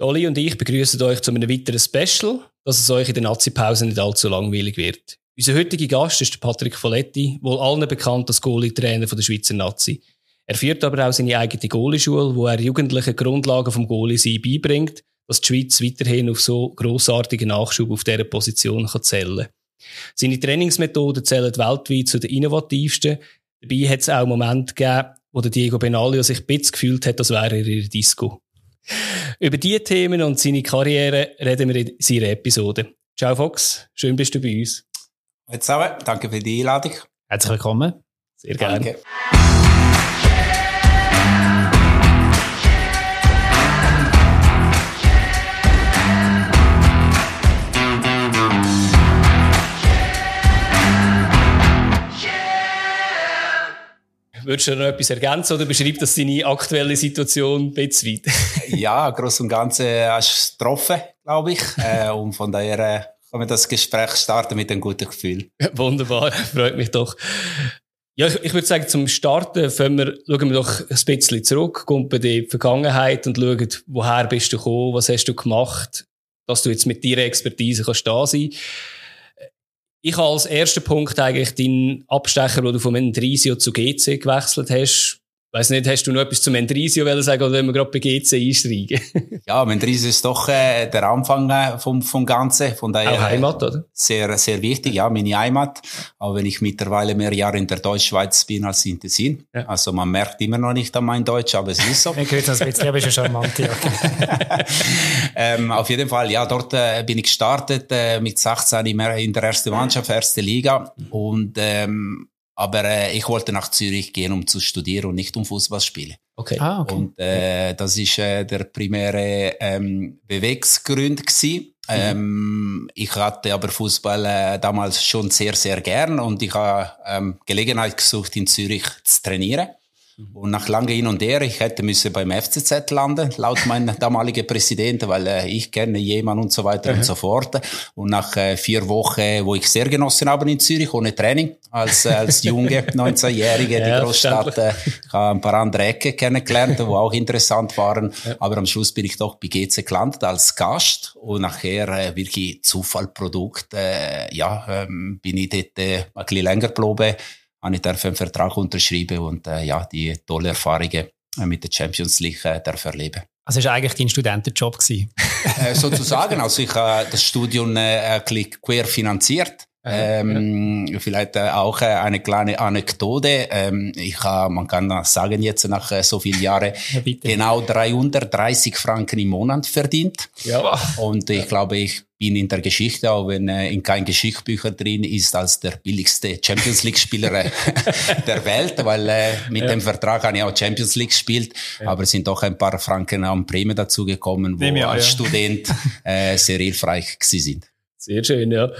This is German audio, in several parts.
Dolly und ich begrüßen euch zu einem weiteren Special, dass es euch in der Nazi-Pause nicht allzu langweilig wird. Unser heutiger Gast ist Patrick Folletti, wohl allen bekannt als Goalie-Trainer der Schweizer Nazi. Er führt aber auch seine eigene Goalie-Schule, wo er Jugendlichen Grundlagen vom Goalie-Sein beibringt, dass die Schweiz weiterhin auf so grossartigen Nachschub auf dieser Position kann zählen kann. Seine Trainingsmethoden zählen weltweit zu den innovativsten. Dabei hat es auch Momente gegeben, wo der Diego Benaglio sich ein bisschen gefühlt hat, als wäre er in der Disco. Über diese Themen und seine Karriere reden wir in seiner Episode. Ciao Fox, schön bist du bei uns. Hallo zusammen, danke für die Einladung. Herzlich willkommen. Sehr gerne. Danke. Würdest du noch etwas ergänzen oder beschreibt das deine aktuelle Situation ein bisschen ja, groß und ganze hast du getroffen, glaube ich. Äh, und von daher äh, können wir das Gespräch starten mit einem guten Gefühl. Wunderbar, freut mich doch. Ja, ich, ich würde sagen, zum Starten wir, schauen wir doch ein bisschen zurück, kommen bei die Vergangenheit und schauen, woher bist du gekommen, was hast du gemacht, dass du jetzt mit deiner Expertise kannst da sein ich habe als ersten Punkt eigentlich deinen Abstecher, wo du vom Endrisio zu GC gewechselt hast, Weiß nicht, hast du noch etwas zum Mendrisio sagen oder wenn wir gerade bei GC einsteigen? ja, Mendrisio ist doch äh, der Anfang äh, vom, vom Ganzen. Von daher, Auch Heimat, oder? Sehr, sehr wichtig, ja, meine Heimat. Auch wenn ich mittlerweile mehr Jahre in der Deutschschweiz bin als in Tessin. Ja. Also man merkt immer noch nicht an mein Deutsch, aber es ist so. ich höre das bisschen, aber ist ja charmant, ja. ähm, auf jeden Fall, ja, dort äh, bin ich gestartet äh, mit 16 in der ersten Mannschaft, erste Liga. Und ähm, aber äh, ich wollte nach Zürich gehen, um zu studieren und nicht um Fußball spielen. Okay. Ah, okay. Und äh, das ist äh, der primäre ähm, Bewegungsgrund gewesen. Mhm. Ähm, ich hatte aber Fußball äh, damals schon sehr, sehr gern und ich habe ähm, Gelegenheit gesucht, in Zürich zu trainieren. Und nach lange Hin und Her, ich hätte müssen beim FCZ landen, laut meinem damaligen Präsidenten, weil äh, ich kenne jemanden und so weiter mhm. und so fort. Und nach äh, vier Wochen, wo ich sehr genossen habe in Zürich, ohne Training, als, äh, als junge 19-Jährige, ja, die Großstadt, äh, ein paar andere Ecken kennengelernt, wo auch interessant waren. Ja. Aber am Schluss bin ich doch bei GC gelandet als Gast und nachher äh, wirklich Zufallprodukt. Äh, ja, ähm, bin ich dort äh, ein bisschen länger geblieben habe ich einen Vertrag unterschrieben und äh, ja, die tolle Erfahrungen äh, mit der Champions League äh, darf erleben. Also es war eigentlich dein Studentenjob gewesen? äh, sozusagen, also ich habe das Studium äh, ein bisschen quer finanziert. Ähm, ja. Vielleicht äh, auch äh, eine kleine Anekdote. Ähm, ich habe, man kann sagen jetzt nach äh, so vielen Jahren, ja, genau 330 Franken im Monat verdient. Ja. Und ich glaube, ich bin in der Geschichte, auch wenn äh, in kein Geschichtsbücher drin ist, als der billigste Champions League Spieler äh, der Welt, weil äh, mit ja. dem Vertrag habe ich auch Champions League gespielt, ja. aber es sind doch ein paar Franken an Prämie dazugekommen, wo ja, als Student äh, sehr hilfreich gewesen sind. Sehr schön, ja.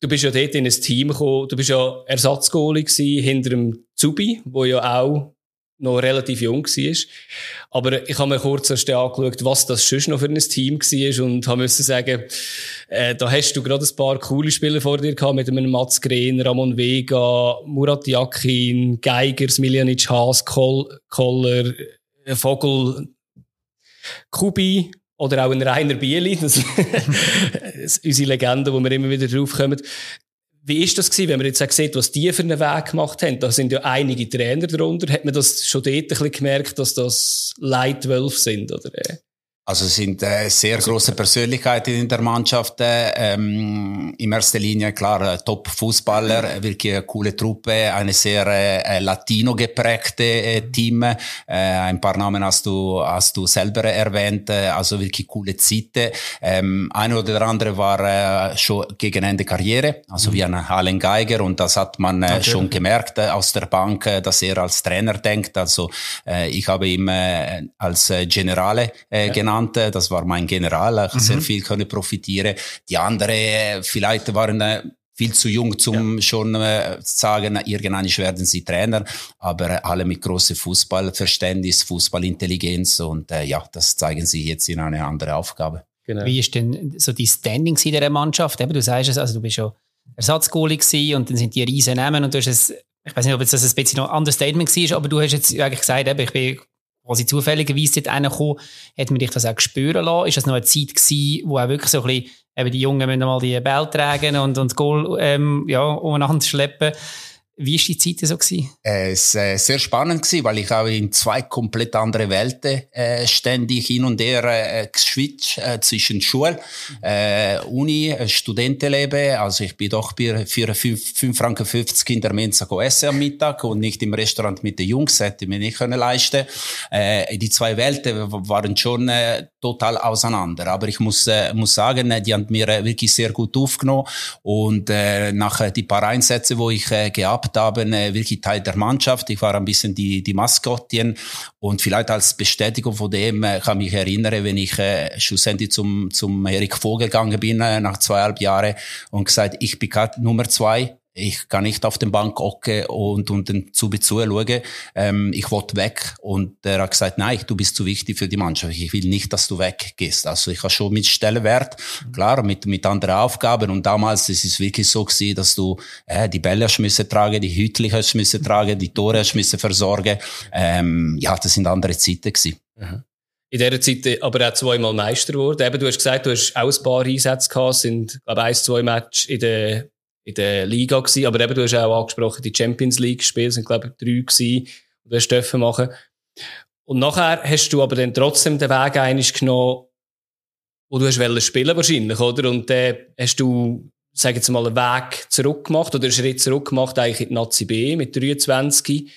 Du bist ja dort in ein Team gekommen, du bist ja Ersatzgoalie hinter dem Zubi, wo ja auch noch relativ jung war. Aber ich habe mir kurz erst angeschaut, was das schon noch für ein Team war und müssen sagen, äh, da hast du gerade ein paar coole Spieler vor dir gehabt, mit einem Mats Green, Ramon Vega, Murat Yakin, Geiger, Miljanic, Haas, Koller, äh, Vogel, Kubi, oder auch ein Rainer Bieli, das, ist unsere Legende, wo wir immer wieder drauf kommen. Wie ist das gewesen, wenn man jetzt auch sieht, was die für einen Weg gemacht haben? Da sind ja einige Trainer darunter. Hat man das schon dort ein bisschen gemerkt, dass das Leitwölfe sind, oder? Also es sind äh, sehr große Persönlichkeiten in der Mannschaft. Äh, ähm, in erster Linie klar äh, Top-Fußballer, wirklich eine coole Truppe, eine sehr äh, Latino geprägte äh, Team. Äh, ein paar Namen hast du hast du selber erwähnt, äh, also wirklich coole Zeiten. Ähm, eine oder andere war äh, schon gegen Ende Karriere, also mhm. wie ein Allen Geiger und das hat man äh, okay. schon gemerkt äh, aus der Bank, äh, dass er als Trainer denkt. Also äh, ich habe ihn äh, als äh, Generale äh, ja. genannt genannt, das war mein General, ich mhm. sehr viel können profitieren. Die anderen vielleicht waren äh, viel zu jung, zum ja. schon äh, sagen, irgendwann werden sie Trainer, aber alle mit großem Fußballverständnis, Fußballintelligenz und äh, ja, das zeigen sie jetzt in eine andere Aufgabe. Genau. Wie ist denn so die Standings in der Mannschaft? Eben, du sagst es, also du bist ja Ersatzgoalie und dann sind die riesen Namen und du hast es, ich weiß nicht, ob jetzt das ein bisschen noch ein Understatement war, aber du hast jetzt eigentlich gesagt, eben, ich bin quasi zufälligerweise dort reingekommen. Hat man dich das auch spüren lassen? Ist das noch eine Zeit gewesen, wo auch wirklich so ein bisschen, eben die Jungen müssen mal die Bälle tragen und, und Goal, ähm, ja, umeinander schleppen? Wie war die Zeit so? Es war äh, sehr spannend, gewesen, weil ich habe in zwei komplett andere Welten äh, ständig hin und her äh, geswitcht äh, zwischen Schule, äh, Uni, äh, Studentenleben. Also ich bin doch für 5 Franken 50 in der Mensa essen am Mittag und nicht im Restaurant mit den Jungs, hätte ich mir nicht können leisten äh, Die zwei Welten waren schon äh, total auseinander. Aber ich muss, äh, muss sagen, die haben mir äh, wirklich sehr gut aufgenommen und äh, nach äh, die paar Einsätze, wo ich äh, gehabt haben, äh, wirklich Teil der Mannschaft. Ich war ein bisschen die, die Maskottchen und vielleicht als Bestätigung von dem äh, kann mich erinnern, wenn ich äh, schlussendlich zum, zum Erik Vogel gegangen bin, äh, nach zweieinhalb Jahren und gesagt, ich bin Nummer zwei ich kann nicht auf den Bank hocken und, und den Zubi zuschauen. Ähm, ich wollte weg. Und er hat gesagt, nein, du bist zu wichtig für die Mannschaft. Ich will nicht, dass du weggehst. Also ich habe schon mit Stellenwert, klar, mit, mit anderen Aufgaben. Und damals ist es wirklich so gewesen, dass du äh, die Bälle müssen tragen, die hast müssen tragen, die Tore müssen versorgen. Ähm, ja, das sind andere Zeiten gewesen. In dieser Zeit aber auch zweimal Meister geworden. Eben, du hast gesagt, du hast auch ein paar Einsätze gehabt, sind, glaube ich, ein, zwei Matches in der in der Liga gewesen. Aber eben, du hast auch angesprochen, die Champions League Spiele sind, glaube ich, drei gewesen, die du hast machen. Und nachher hast du aber dann trotzdem den Weg einiges genommen, wo du hast spielen wahrscheinlich, oder? Und dann hast du, sag jetzt mal, einen Weg zurück gemacht oder einen Schritt zurück gemacht eigentlich in die Nazi B mit 23.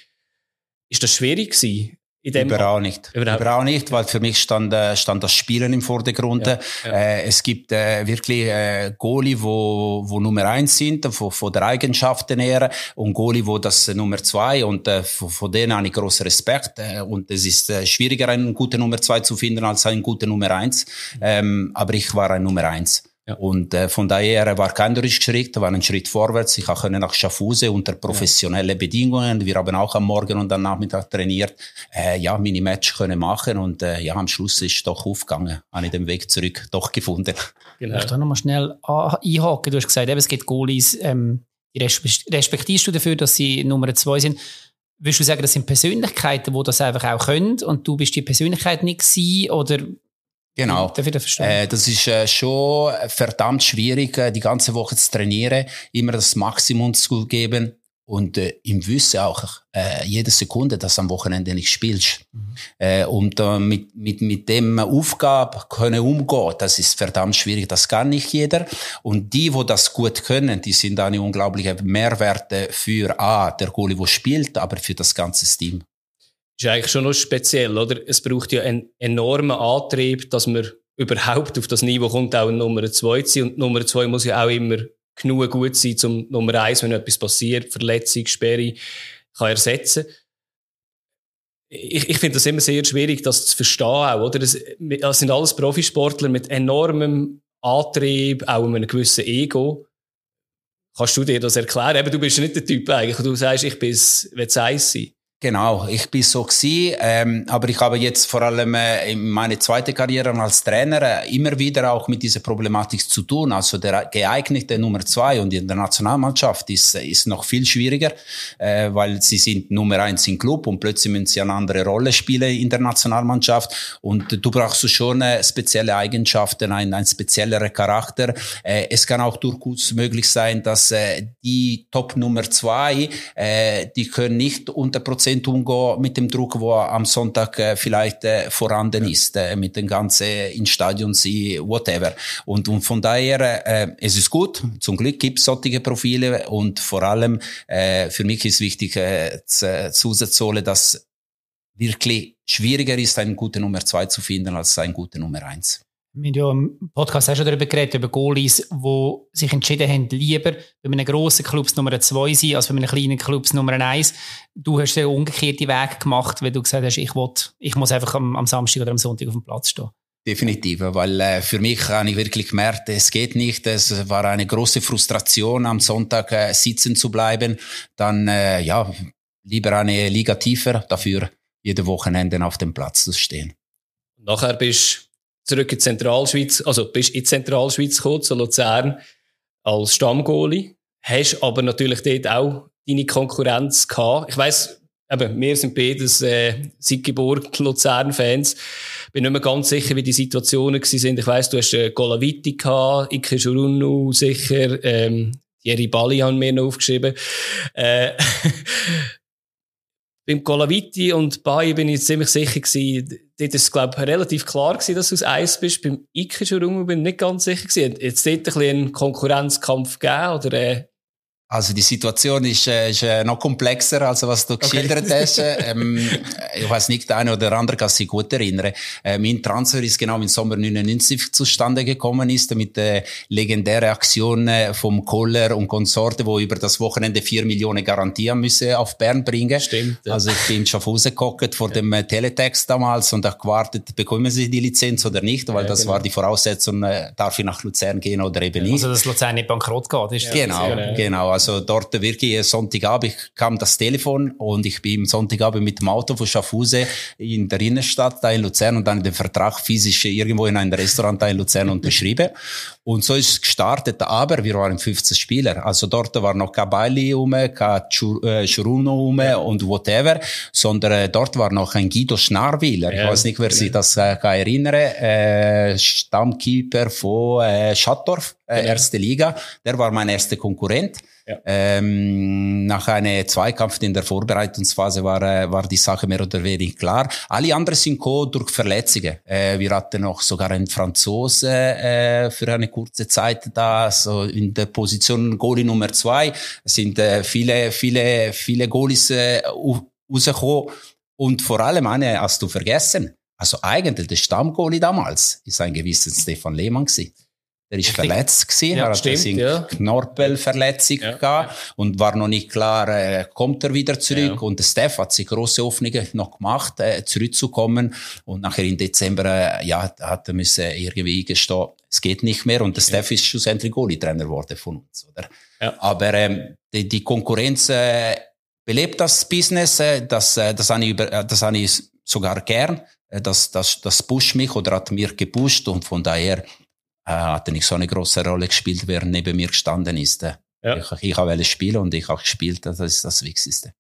Ist das schwierig gewesen? Überhaupt nicht. Überhaupt. Überhaupt nicht, weil für mich stand, äh, stand das Spielen im Vordergrund. Ja, ja. Äh, es gibt äh, wirklich äh, Goalie, wo, wo Nummer eins sind, von, von der Eigenschaften her, und Goalie, wo das Nummer zwei, und äh, von, von denen habe ich großen Respekt. Äh, und es ist äh, schwieriger, einen guten Nummer zwei zu finden, als einen guten Nummer eins. Mhm. Ähm, aber ich war ein Nummer eins. Ja. Und äh, von daher war kein Rückschritt, war ein Schritt vorwärts. Ich konnte nach Schaffhause unter professionellen ja. Bedingungen. Wir haben auch am Morgen und am Nachmittag trainiert. Äh, ja, Mini-Match können machen und äh, ja, am Schluss ist doch aufgegangen. Habe ich den Weg zurück doch gefunden. Genau. Ich da nochmal schnell einhaken. Du hast gesagt, eben, es gibt Goalies, ähm, die respektierst du dafür, dass sie Nummer zwei sind. Würdest du sagen, das sind Persönlichkeiten, die das einfach auch können und du bist die Persönlichkeit nicht gewesen, oder Genau. Darf ich das verstehen? Äh, das ist äh, schon verdammt schwierig, äh, die ganze Woche zu trainieren, immer das Maximum zu geben und äh, im Wissen auch äh, jede Sekunde, dass am Wochenende nicht spielst. Mhm. Äh, und äh, mit, mit, mit dem Aufgabe können umgehen, das ist verdammt schwierig, das kann nicht jeder. Und die, wo das gut können, die sind eine unglaubliche Mehrwerte für A, der Goalie, wo spielt, aber für das ganze Team ist eigentlich schon noch speziell, oder? Es braucht ja einen enormen Antrieb, dass man überhaupt auf das Niveau kommt, auch Nummer zwei zu sein. Und Nummer zwei muss ja auch immer genug gut sein, zum Nummer eins, wenn etwas passiert, Verletzung, Sperre, kann ersetzen. Ich, ich finde das immer sehr schwierig, das zu verstehen auch, oder? Das, das sind alles Profisportler mit enormem Antrieb, auch mit einem gewissen Ego. Kannst du dir das erklären? Eben, du bist nicht der Typ eigentlich, du sagst, ich bin will es eins sein. Genau, ich bin so gewesen, ähm, aber ich habe jetzt vor allem äh, in meiner zweiten Karriere als Trainer äh, immer wieder auch mit dieser Problematik zu tun. Also der geeignete Nummer zwei und in der Nationalmannschaft ist äh, ist noch viel schwieriger, äh, weil sie sind Nummer eins im Club und plötzlich müssen sie eine andere Rolle spielen in der Nationalmannschaft und du brauchst schon äh, spezielle Eigenschaften, ein, ein speziellerer Charakter. Äh, es kann auch durchaus möglich sein, dass äh, die Top Nummer zwei, äh, die können nicht unter Prozent Prozent umgehen mit dem Druck, wo am Sonntag äh, vielleicht äh, vorhanden ist, äh, mit dem ganzen in Stadion sie, whatever. Und, und von daher, äh, es ist gut. Zum Glück gibt es solche Profile und vor allem äh, für mich ist wichtig äh, zusätzlich, dass wirklich schwieriger ist, einen guten Nummer zwei zu finden als einen guten Nummer eins. Wir haben ja im Podcast auch schon darüber geredet, über Goalies, die sich entschieden haben, lieber bei einem grossen Clubs Nummer 2 sein, als bei einem kleinen Clubs Nummer 1. Du hast den umgekehrten Weg gemacht, weil du gesagt hast, ich, will, ich muss einfach am, am Samstag oder am Sonntag auf dem Platz stehen. Definitiv, weil äh, für mich habe ich wirklich gemerkt, es geht nicht. Es war eine große Frustration, am Sonntag äh, sitzen zu bleiben. Dann, äh, ja, lieber eine Liga tiefer, dafür jede Wochenende auf dem Platz zu stehen. Nachher bist zurück in Zentralschweiz, also bist in Zentralschweiz gekommen, zu Luzern, als Stammgoalie. Hast aber natürlich dort auch deine Konkurrenz gehabt. Ich weiss, eben, wir sind beides äh, seit Geburt Luzern-Fans. Bin nicht mehr ganz sicher, wie die Situationen gewesen sind. Ich weiss, du hast äh, Golaviti gehabt, Ike Jurunu sicher, ähm, Jerry Bali haben wir noch aufgeschrieben. Äh, beim Golaviti und Bayi bin ich ziemlich sicher gewesen, dort ist glaube ich, relativ klar gewesen, dass du aus Eis bist. Beim Ike Jurunu bin ich nicht ganz sicher gewesen. Jetzt dort ein bisschen einen Konkurrenzkampf gegeben, oder, äh, also die Situation ist, äh, ist äh, noch komplexer, als was du geschildert okay. hast. ähm, ich weiß nicht, der eine oder andere kann sich gut erinnern. Äh, mein Transfer ist genau im Sommer 99 zustande gekommen ist, mit der legendären Aktion äh, vom Kohler und Konsorte, wo über das Wochenende vier Millionen garantieren müssen auf Bern bringen. Stimmt. Ja. Also ich bin schon rausgeguckt vor ja. dem Teletext damals und habe gewartet, bekommen sie die Lizenz oder nicht, weil ja, das genau. war die Voraussetzung, darf ich nach Luzern gehen oder eben nicht. Also dass Luzern nicht bankrott geht. Ist genau, genau. Also dort wirklich Sonntagabend kam das Telefon und ich bin Sonntagabend mit dem Auto von Schaffhausen in der Innenstadt da in Luzern und dann den Vertrag physisch irgendwo in einem Restaurant da in Luzern unterschrieben. Und so ist es gestartet, aber wir waren 15 Spieler. Also dort war noch kein Bailey um, kein Churuno um und whatever, sondern äh, dort war noch ein Guido Schnarwiler. Ja, ich weiß nicht, wer sich das äh, kann erinnern äh, Stammkeeper von äh, Schattdorf, äh, genau. erste Liga. Der war mein erster Konkurrent. Ja. Ähm, nach einem Zweikampf in der Vorbereitungsphase war, äh, war die Sache mehr oder weniger klar. Alle anderen sind durch Verletzungen. Äh, wir hatten noch sogar einen Franzose äh, für eine kurze Zeit da, so in der Position Goalie Nummer zwei. Es sind äh, viele, viele, viele Goalies äh, rausgekommen. Und vor allem eine hast du vergessen. Also eigentlich der Stammgoalie damals ist ein gewisser Stefan Lehmann gewesen. Der ist verletzt gewesen, ja, er hat eine ja. Knorpelverletzung ja, gehabt und war noch nicht klar, äh, kommt er wieder zurück. Ja. Und der Steph hat sich große Hoffnungen noch gemacht, äh, zurückzukommen. Und nachher im Dezember, äh, ja, hat er müssen irgendwie gestehen, es geht nicht mehr. Und der Steph ist schlussendlich Goalie-Trainer geworden von uns, oder? Aber ähm, die, die Konkurrenz äh, belebt das Business, äh, das, äh, das habe ich, über, äh, das habe ich sogar gern. Äh, das, das, das pusht mich oder hat mir gepusht und von daher äh, hat er nicht so eine große Rolle gespielt, wer neben mir gestanden ist. Äh. Ja. Ich, ich habe spielen und ich habe gespielt, das ist das Wichtigste.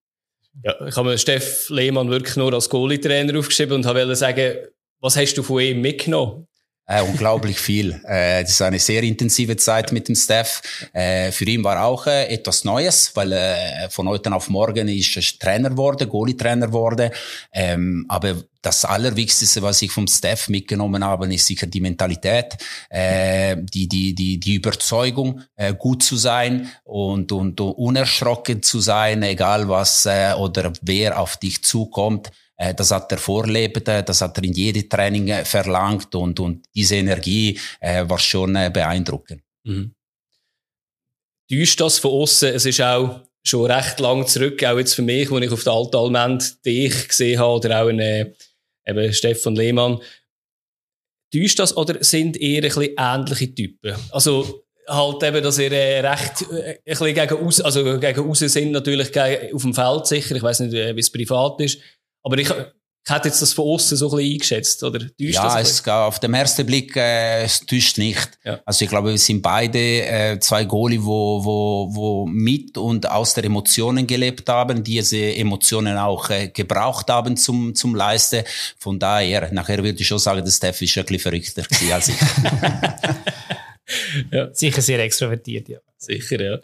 Ja, ich habe mir Steff Lehmann wirklich nur als Goalie-Trainer aufgeschrieben und wollte sagen, was hast du von ihm mitgenommen? Äh, unglaublich viel. Äh, das ist eine sehr intensive Zeit mit dem Staff. Äh, für ihn war auch äh, etwas Neues, weil äh, von heute auf morgen ist er Trainer wurde, Goalie-Trainer wurde. Ähm, aber das Allerwichtigste, was ich vom Staff mitgenommen habe, ist sicher die Mentalität, äh, die, die, die, die Überzeugung, äh, gut zu sein und, und, unerschrocken zu sein, egal was äh, oder wer auf dich zukommt. Äh, das hat er vorlebt, äh, das hat er in jede Training äh, verlangt und, und diese Energie war schon beeindruckend. Mhm. Täuscht das von außen? Es ist auch schon recht lang zurück, auch jetzt für mich, wo ich auf der Altalmend dich gesehen habe oder auch eine, eben Stefan Lehmann. Täuscht das oder sind eher ein bisschen ähnliche Typen? Also, halt eben, dass ihr recht ein bisschen gegen also gegen raus sind, natürlich auf dem Feld sicher. Ich weiß nicht, wie es privat ist. Aber ich, ich hätte jetzt das von außen so ein bisschen eingeschätzt, oder? Täuscht ja, es auf den ersten Blick äh, es täuscht nicht. Ja. Also ich glaube, wir sind beide äh, zwei Goalie, wo, wo, wo mit und aus der Emotionen gelebt haben, diese Emotionen auch äh, gebraucht haben zum, zum Leisten. Von daher, nachher würde ich schon sagen, dass Steph ist ein bisschen verrückter als ich. ja. Sicher sehr extrovertiert, ja. Sicher, ja.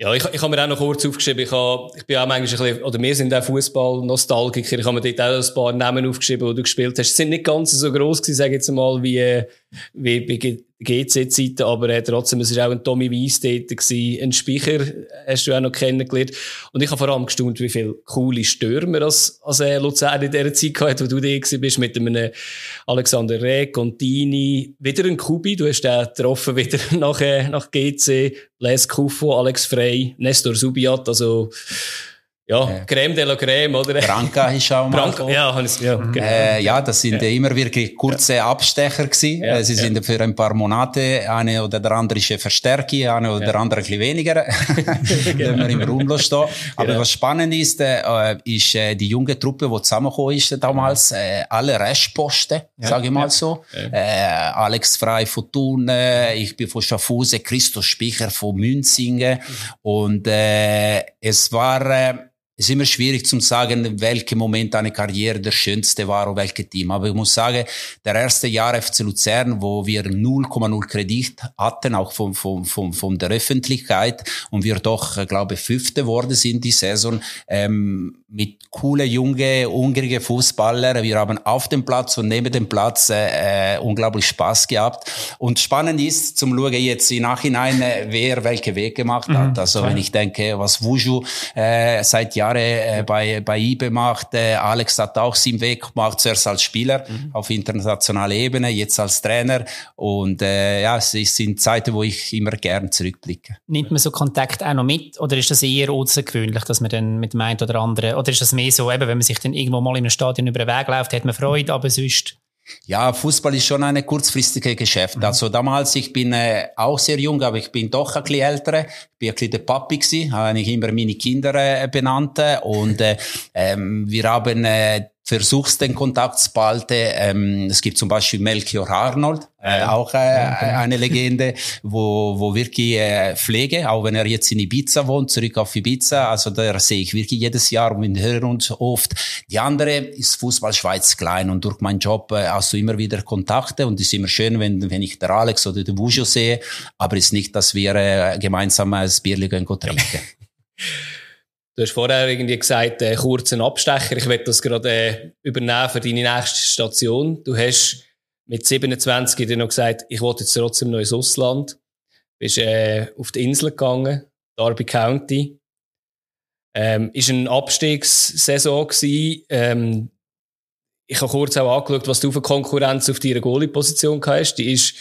Ja, ich, ich habe mir auch noch kurz aufgeschrieben, ich, habe, ich bin auch manchmal ein bisschen, oder wir sind auch Fußball-Nostalgiker, ich habe mir dort auch ein paar Namen aufgeschrieben, die du gespielt hast. Sie sind nicht ganz so gross gewesen, sage ich jetzt mal, wie, wie bei GC-Zeiten, aber äh, trotzdem, es war auch ein Tommy Weiss dort ein Speicher hast du auch noch kennengelernt. Und ich habe vor allem gestaunt, wie viele coole Stürmer als, als äh, Luzern in dieser Zeit gehabt, wo du da bist, mit einem Alexander Reh, Contini, wieder ein Kubi, du hast den getroffen wieder nach, äh, nach GC, Les Kufo, Alex Frey, Nestor Subiat, also ja, äh, Creme de la Creme, oder? Branca ist auch mal Branca, ja, ja, genau. äh, ja, das sind ja. immer wirklich kurze ja. Abstecher gewesen. Ja, Sie sind für ein paar Monate, eine oder der andere ist Verstärker, eine oder der andere ein bisschen weniger, wenn wir im Raum stehen. Aber genau. was spannend ist, äh, ist äh, die junge Truppe, die zusammengekommen ist damals, äh, alle Restposten, ja. sage ich mal so. Äh, Alex Frei von Thun, äh, ich bin von Schaffhausen, Christoph Spicher von Münzingen mhm. und äh, es war äh, es ist immer schwierig zu sagen, welcher Moment eine Karriere der schönste war oder welches Team. Aber ich muss sagen, der erste Jahr FC Luzern, wo wir 0,0 Kredit hatten, auch von, von, von, von der Öffentlichkeit, und wir doch, glaube ich, Fünfte worden sind die Saison, ähm, mit coole, junge, hungrige Fußballer. Wir haben auf dem Platz und neben dem Platz äh, äh unglaublich Spaß gehabt. Und spannend ist, zum Schauen jetzt im Nachhinein, äh, wer welche Weg gemacht hat. Mhm, also wenn ich denke, was Wuju äh, seit Jahren Jahre äh, bei, bei IBE macht. Äh, Alex hat auch seinen Weg gemacht, zuerst als Spieler mhm. auf internationaler Ebene, jetzt als Trainer. Und äh, ja, es sind Zeiten, wo ich immer gern zurückblicke. Nimmt man so Kontakt auch noch mit oder ist das eher außergewöhnlich, dass man dann mit dem einen oder anderen, oder ist das mehr so, eben, wenn man sich dann irgendwo mal in einem Stadion über den Weg läuft, hat man Freude, aber sonst... Ja, Fußball ist schon eine kurzfristige Geschäft. Mhm. Also damals, ich bin äh, auch sehr jung, aber ich bin doch ein bisschen älter. Ich bin ein bisschen der Papi gewesen, habe ich immer meine Kinder äh, benannt. Und äh, ähm, wir haben äh, versuchst den Kontakt zu behalten. Ähm, es gibt zum Beispiel Melchior Arnold, äh, auch äh, eine Legende, wo, wo wirklich äh, Pflege, auch wenn er jetzt in Ibiza wohnt, zurück auf Ibiza, also da sehe ich wirklich jedes Jahr und wir hören uns oft. Die andere ist Fußball Schweiz klein und durch meinen Job äh, hast du immer wieder Kontakte und es ist immer schön, wenn, wenn ich der Alex oder der Bujo sehe, aber es ist nicht, dass wir äh, gemeinsam ein Bierchen trinken. Du hast vorher irgendwie gesagt, äh, kurzen Abstecher. Ich werde das gerade äh, übernehmen für deine nächste Station. Du hast mit 27 dir noch gesagt, ich wollte jetzt trotzdem noch ins Ausland. Du bist äh, auf die Insel gegangen, Darby County. Ähm, ist eine Abstiegssaison gewesen. Ähm, ich habe kurz auch angeschaut, was du für Konkurrenz auf deiner Goalie-Position hast. Die ist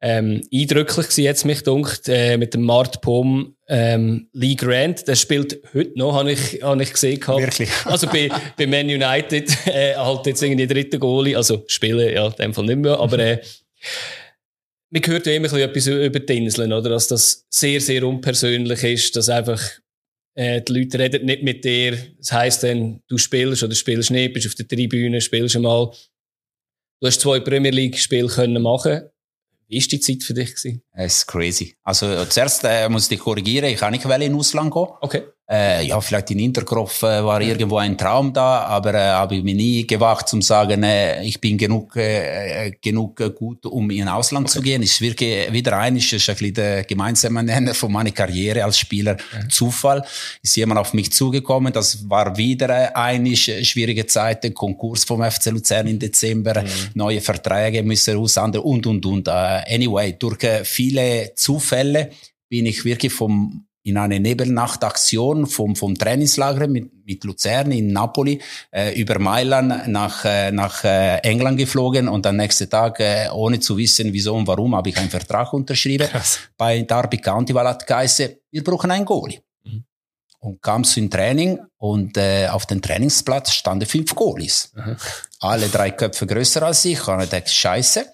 ähm, eindrücklich gewesen, jetzt mich dunkt, äh, mit dem Mart Pom, ähm, Lee Grant, der spielt heute noch, habe ich, hab ich gesehen gehabt. Wirklich? also bei, bei Man United, äh, halt jetzt irgendwie dritte Goalie, also spielen, ja, in dem Fall nicht mehr, aber, äh, man hört ja immer etwas über die Inseln, oder? Dass das sehr, sehr unpersönlich ist, dass einfach, äh, die Leute reden nicht mit dir. Das heisst dann, du spielst oder spielst nicht, bist auf der Tribüne, spielst einmal. Du hast zwei Premier League Spiele können machen wie war die Zeit für dich? Gewesen? Es ist crazy. Also zuerst äh, muss ich dich korrigieren, ich kann nicht in den Ausland gehen. Okay. Äh, ja, vielleicht in Interkopf äh, war irgendwo ein Traum da, aber äh, habe ich mir nie gewagt zum sagen, äh, ich bin genug äh, äh genug äh, gut, um in Ausland okay. zu gehen. Ist wirklich wieder ein, ist, ein bisschen der gemeinsame Nenner von meiner Karriere als Spieler. Mhm. Zufall ist jemand auf mich zugekommen. Das war wieder eine schwierige Zeit, der Konkurs vom FC Luzern im Dezember, mhm. neue Verträge müssen aushandeln und und und. Uh, anyway, durch viele Zufälle bin ich wirklich vom in eine Nebelnachtaktion vom, vom Trainingslager mit, mit Luzern in Napoli äh, über Mailand nach, äh, nach äh, England geflogen und am nächsten Tag, äh, ohne zu wissen, wieso und warum, habe ich einen Vertrag unterschrieben Krass. bei Derby County, weil hat geheißen, wir brauchen einen Goalie. Mhm. Und kam zum Training und äh, auf dem Trainingsplatz standen fünf Goalies. Mhm. Alle drei Köpfe größer als ich. Und ich dachte, scheiße,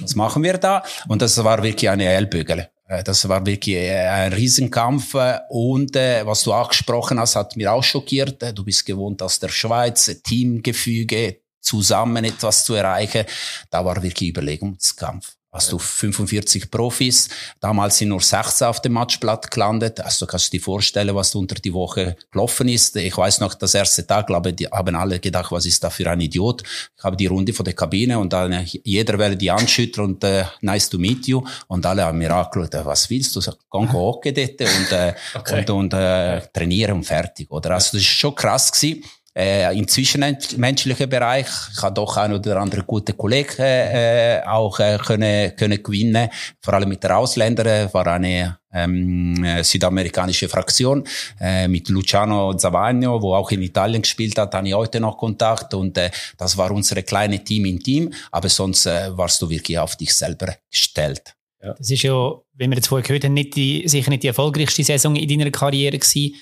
was machen wir da? Und das war wirklich eine Ellbögel. Äh, das war wirklich äh, ein Riesenkampf. Äh, und was du auch gesprochen hast, hat mir auch schockiert. Du bist gewohnt aus der Schweiz, Teamgefüge, zusammen etwas zu erreichen. Da war wirklich Überlegungskampf hast du 45 Profis, damals sind nur 16 auf dem Matchblatt gelandet. Also kannst du dir vorstellen, was unter die Woche gelaufen ist. Ich weiß noch, das erste Tag, glaube die haben alle gedacht, was ist da für ein Idiot. Ich habe die Runde von der Kabine und dann jeder werde die anschüttern und äh, nice to meet you. Und alle haben mir angeschaut, äh, was willst du? Geh hocken dort und, äh, okay. und, und äh, trainieren und fertig. Oder? Also das ist schon krass gewesen. Äh, Im zwischenmenschlichen Bereich ich habe doch ein oder andere gute Kollegen äh, auch äh, können, können gewinnen. Vor allem mit der Ausländer äh, war eine ähm, äh, südamerikanische Fraktion äh, mit Luciano Zavagno, wo auch in Italien gespielt hat, habe ich heute noch Kontakt und äh, das war unsere kleine Team im Team, aber sonst äh, warst du wirklich auf dich selber gestellt. Ja. Das ist ja, wenn wir jetzt vorher gehört haben, nicht die, sicher nicht die erfolgreichste Saison in deiner Karriere gewesen.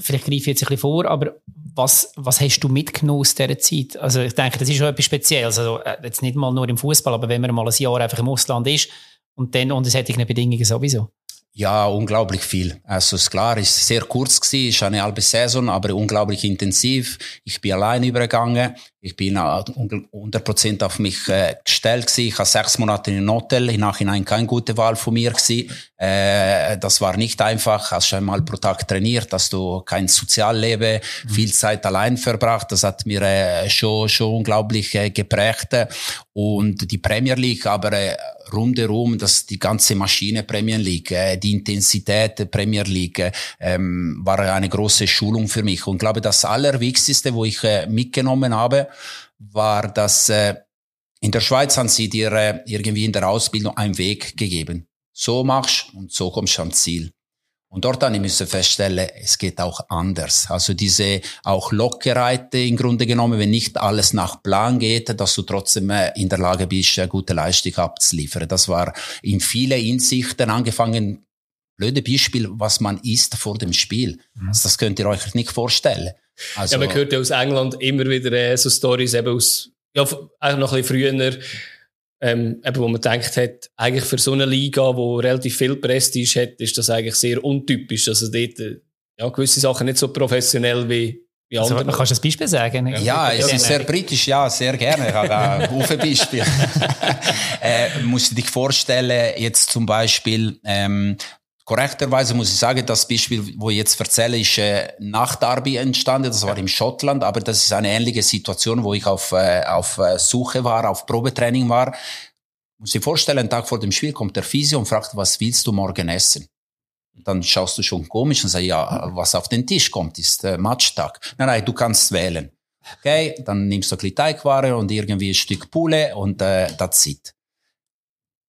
Vielleicht greife ich jetzt ein bisschen vor, aber was, was hast du mitgenommen aus dieser Zeit? Also ich denke, das ist schon etwas Spezielles. Also äh, jetzt nicht mal nur im Fußball, aber wenn man mal ein Jahr einfach im Ausland ist und dann unter solchen Bedingungen sowieso. Ja, unglaublich viel. Also ist klar, ist sehr kurz gewesen, ist eine halbe Saison, aber unglaublich intensiv. Ich bin allein übergegangen. Ich bin 100% auf mich äh, gestellt gewesen. Ich habe sechs Monate in einem Hotel, im Nachhinein keine gute Wahl von mir gewesen. Äh, das war nicht einfach. Hast einmal pro Tag trainiert, hast du kein Sozialleben, mhm. viel Zeit allein verbracht. Das hat mir äh, schon, schon unglaublich äh, geprägt. Und die Premier League, aber äh, rundherum, dass die ganze Maschine Premier League, äh, die Intensität der Premier League, ähm, war eine große Schulung für mich. Und ich glaube, das Allerwichtigste, wo ich äh, mitgenommen habe, war, dass äh, in der Schweiz haben sie dir äh, irgendwie in der Ausbildung einen Weg gegeben. So machst und so kommst du ans Ziel. Und dort dann müssen feststellen, es geht auch anders. Also diese auch Lockerheit im Grunde genommen, wenn nicht alles nach Plan geht, dass du trotzdem äh, in der Lage bist, eine gute Leistung abzuliefern. Das war in viele Insichten angefangen, blöde Beispiel, was man isst vor dem Spiel. Mhm. Also das könnt ihr euch nicht vorstellen. Also, ja, man hört ja aus England immer wieder äh, so Stories eben aus, ja, auch noch ein bisschen früher, ähm, eben, wo man denkt hat, eigentlich für so eine Liga, die relativ viel Prestige hat, ist das eigentlich sehr untypisch. Also dort, äh, ja, gewisse Sachen nicht so professionell wie, wie also, andere. Kannst du ein Beispiel sagen? Ja, ja es ist sehr britisch, ja, sehr gerne. Ich habe auch ein Beispiel. äh, musst du dich vorstellen, jetzt zum Beispiel, ähm, Korrekterweise muss ich sagen, das Beispiel, wo ich jetzt erzähle, ist äh, nach Derby entstanden. Das war im Schottland, aber das ist eine ähnliche Situation, wo ich auf, äh, auf äh, Suche war, auf Probetraining war. Muss ich vorstellen, einen Tag vor dem Spiel kommt der Physio und fragt, was willst du morgen essen? Dann schaust du schon komisch und sagst, ja, was auf den Tisch kommt, ist äh, Matchtag. Nein, nein, du kannst wählen. Okay, dann nimmst du ein bisschen Teigware und irgendwie ein Stück Pule und äh, that's it.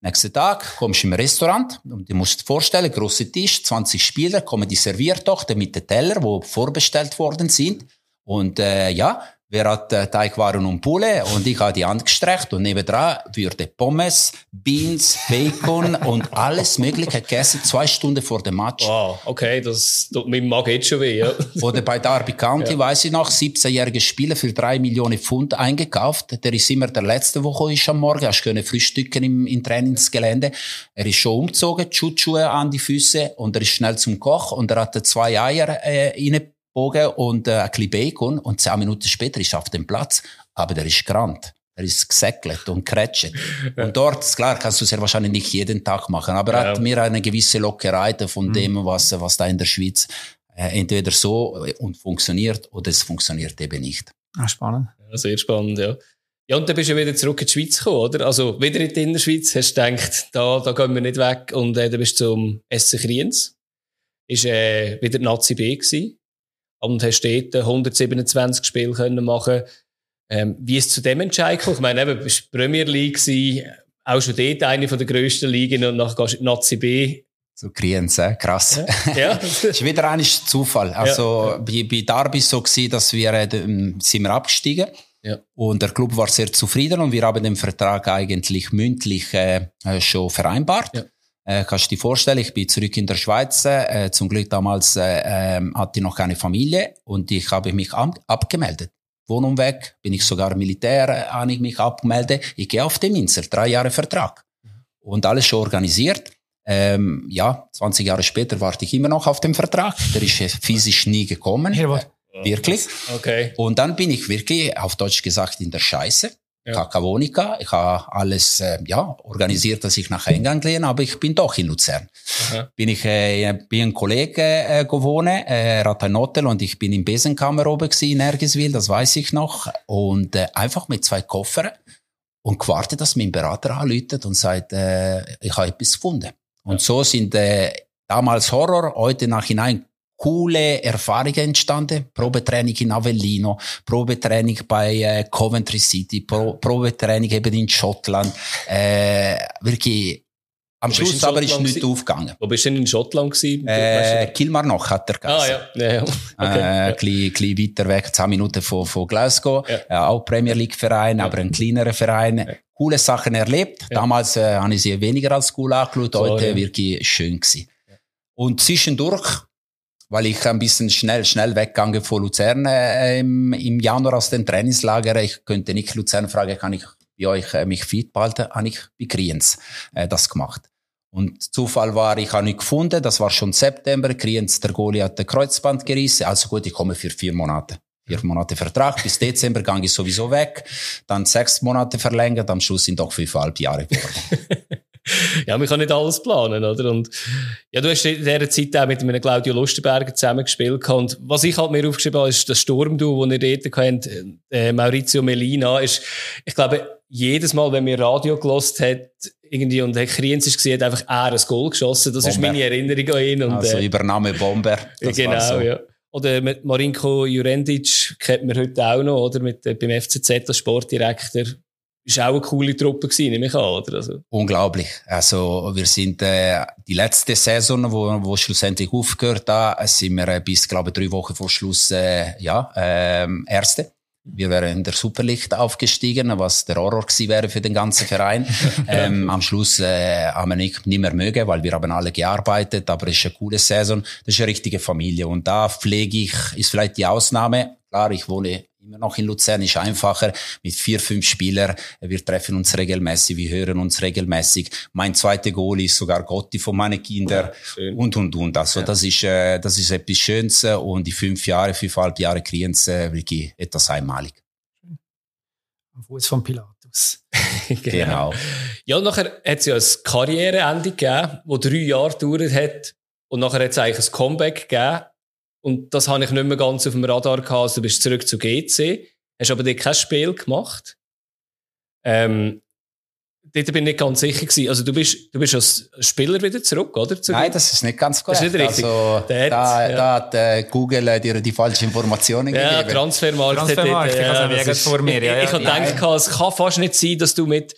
Nächsten Tag kommst du im Restaurant und du musst dir vorstellen, großer Tisch, 20 Spieler, kommen die Serviertochter mit den Teller, wo vorbestellt worden sind. Und äh, ja, Wer hat äh, Teigwaren und Pulle und ich habe die Hand gestreckt und nebendran würde Pommes, Beans, Bacon und alles mögliche gegessen, zwei Stunden vor dem Match. Wow, okay, das tut mir Magen jetzt schon weh, ja. Oder bei Derby County, ja. weiß ich noch, 17-jährige Spieler für drei Millionen Pfund eingekauft. Der ist immer der letzte Woche ist am Morgen, hast können frühstücken im, im Trainingsgelände. Er ist schon umgezogen, Schutzschuhe an die Füße und er ist schnell zum Koch und er hatte zwei Eier äh, rein Bogen und äh, ein bisschen Bacon und zehn Minuten später ist er auf dem Platz, aber der ist gerannt. Er ist gesäckelt und kretscht. Und dort, klar, kannst du es ja wahrscheinlich nicht jeden Tag machen, aber er ja. hat mir eine gewisse Lockerheit von mhm. dem, was, was da in der Schweiz äh, entweder so und funktioniert oder es funktioniert eben nicht. Ah, spannend. Ja, sehr spannend, ja. Ja, und dann bist du wieder zurück in die Schweiz gekommen, oder? Also, wieder in die Innerschweiz, hast du gedacht, da, da gehen wir nicht weg und äh, dann bist du zum SC Kriens. Ist äh, wieder Nazi B gewesen und hast dort 127 Spiele können machen ähm, Wie ist es zu dem Entscheid gekommen? Ich meine, eben, du warst Premier League, gewesen, auch schon dort eine der grössten Ligen und nachher gehst du in die Nazi B. So Kriens, äh? krass. Ja. ja. das ist wieder ein Zufall. Also, ja. bei, bei Derby so gewesen, dass wir, äh, sind wir abgestiegen. Ja. Und der Club war sehr zufrieden und wir haben den Vertrag eigentlich mündlich äh, äh schon vereinbart. Ja. Äh, kannst du dir vorstellen, ich bin zurück in der Schweiz. Äh, zum Glück damals äh, äh, hatte ich noch keine Familie und ich habe mich ab abgemeldet. Wohnung weg, bin ich sogar Militär, äh, habe ich mich abgemeldet. Ich gehe auf den Insel, drei Jahre Vertrag. Und alles schon organisiert. Ähm, ja, 20 Jahre später warte ich immer noch auf den Vertrag. Der ist physisch nie gekommen. Ja, wirklich. Okay. Und dann bin ich wirklich, auf Deutsch gesagt, in der Scheiße ja. Kakawonika. Ich habe alles äh, ja, organisiert, dass ich nach England gehe, aber ich bin doch in Luzern. Aha. Bin ich äh, bin ein Kollege äh, gewohnt, äh, er hat ein Hotel und ich bin im Besenkammer oben gewesen, in Ergiswil, das weiß ich noch. Und äh, einfach mit zwei Koffern und gewartet, dass mein Berater anläutet und sagt, äh, ich habe etwas gefunden. Und ja. so sind äh, damals Horror, heute nachhinein coole Erfahrungen entstanden. Probetraining in Avellino, Probetraining bei äh, Coventry City, Pro Probetraining eben in Schottland. Äh, wirklich am Schluss aber ist nichts aufgegangen. Wo bist du denn in Schottland gewesen? Äh, Kilmarnock hat er gesagt. Ah, ja. ja, ja. Okay. Äh, ein bisschen, weiter weg, 10 Minuten von, von Glasgow. Ja. Äh, auch Premier League Verein, ja. aber ein kleinerer Verein. Ja. Coole Sachen erlebt. Damals äh, habe ich sie weniger als cool angeschaut, heute wirklich schön gewesen. Und zwischendurch weil ich ein bisschen schnell, schnell weggegangen von Luzern äh, im, im Januar aus dem Trainingslager. Ich könnte nicht Luzern fragen, kann ich bei euch äh, mich fit behalten? Habe ich bei Kriens äh, das gemacht. Und Zufall war, ich habe ihn gefunden, das war schon September, Kriens, der Goalie hat den Kreuzband gerissen, also gut, ich komme für vier Monate. Vier Monate Vertrag, bis Dezember gang ich sowieso weg, dann sechs Monate verlängert, am Schluss sind doch fünfeinhalb Jahre geworden. ja, man kann nicht alles planen, oder? Und, ja, du hast in dieser Zeit auch mit einem Claudio Lustenberger zusammengespielt. Und was ich halt mir aufgeschrieben habe, ist das Sturmduo, das ihr dort kennt, äh, Maurizio Melina, ist, ich glaube, jedes Mal, wenn mir Radio gelost hat, irgendwie, und Herr Kriens ist gesehen, hat einfach er ein Goal geschossen. Das Bomber. ist meine Erinnerung an ihn. Und, also, äh, Übernahme Bomber. genau, so. ja. Oder mit Marinko Jurendic kennt man heute auch noch, oder? Mit, äh, beim FCZ als Sportdirektor ist auch eine coole Truppe gewesen, nehme ich an, oder? Also. Unglaublich. Also, wir sind, äh, die letzte Saison, wo, wo schlussendlich aufgehört hat, sind wir äh, bis, glaube ich, drei Wochen vor Schluss, äh, ja, äh, Erste. Wir wären in der Superlicht aufgestiegen, was der Horror gewesen wäre für den ganzen Verein. ähm, am Schluss äh, haben wir nicht, nicht mehr mögen, weil wir haben alle gearbeitet, aber es ist eine coole Saison. Das ist eine richtige Familie und da pflege ich, ist vielleicht die Ausnahme. Klar, ich wohne immer noch in Luzern, ist einfacher mit vier, fünf Spielern. Wir treffen uns regelmäßig, wir hören uns regelmäßig. Mein zweiter Goal ist sogar Gotti von meinen Kindern ja, und, und, und. Also ja. das ist, äh, das ist etwas Schönes und die fünf Jahre, fünfeinhalb Jahre kriegen sie wirklich etwas einmalig. Am Fuß von Pilatus. genau. genau. Ja, nachher hat es ja ein Karriereende gegeben, das drei Jahre gedauert hat. Und nachher hat es eigentlich ein Comeback gegeben und das habe ich nicht mehr ganz auf dem Radar gehabt. Also du bist zurück zu GC, hast aber dort kein Spiel gemacht. Ähm, dort bin ich nicht ganz sicher gewesen. Also du bist, du bist als Spieler wieder zurück, oder? Zu Nein, das ist nicht ganz korrekt. Das ist nicht richtig. Also, da, da, ja. da hat äh, Google äh, dir die falschen Informationen ja, gegeben. Transfermarkt. Transfermarkt, hat, äh, ich habe vor mir. Ja, ich, ich habe gedacht, es kann fast nicht sein, dass du mit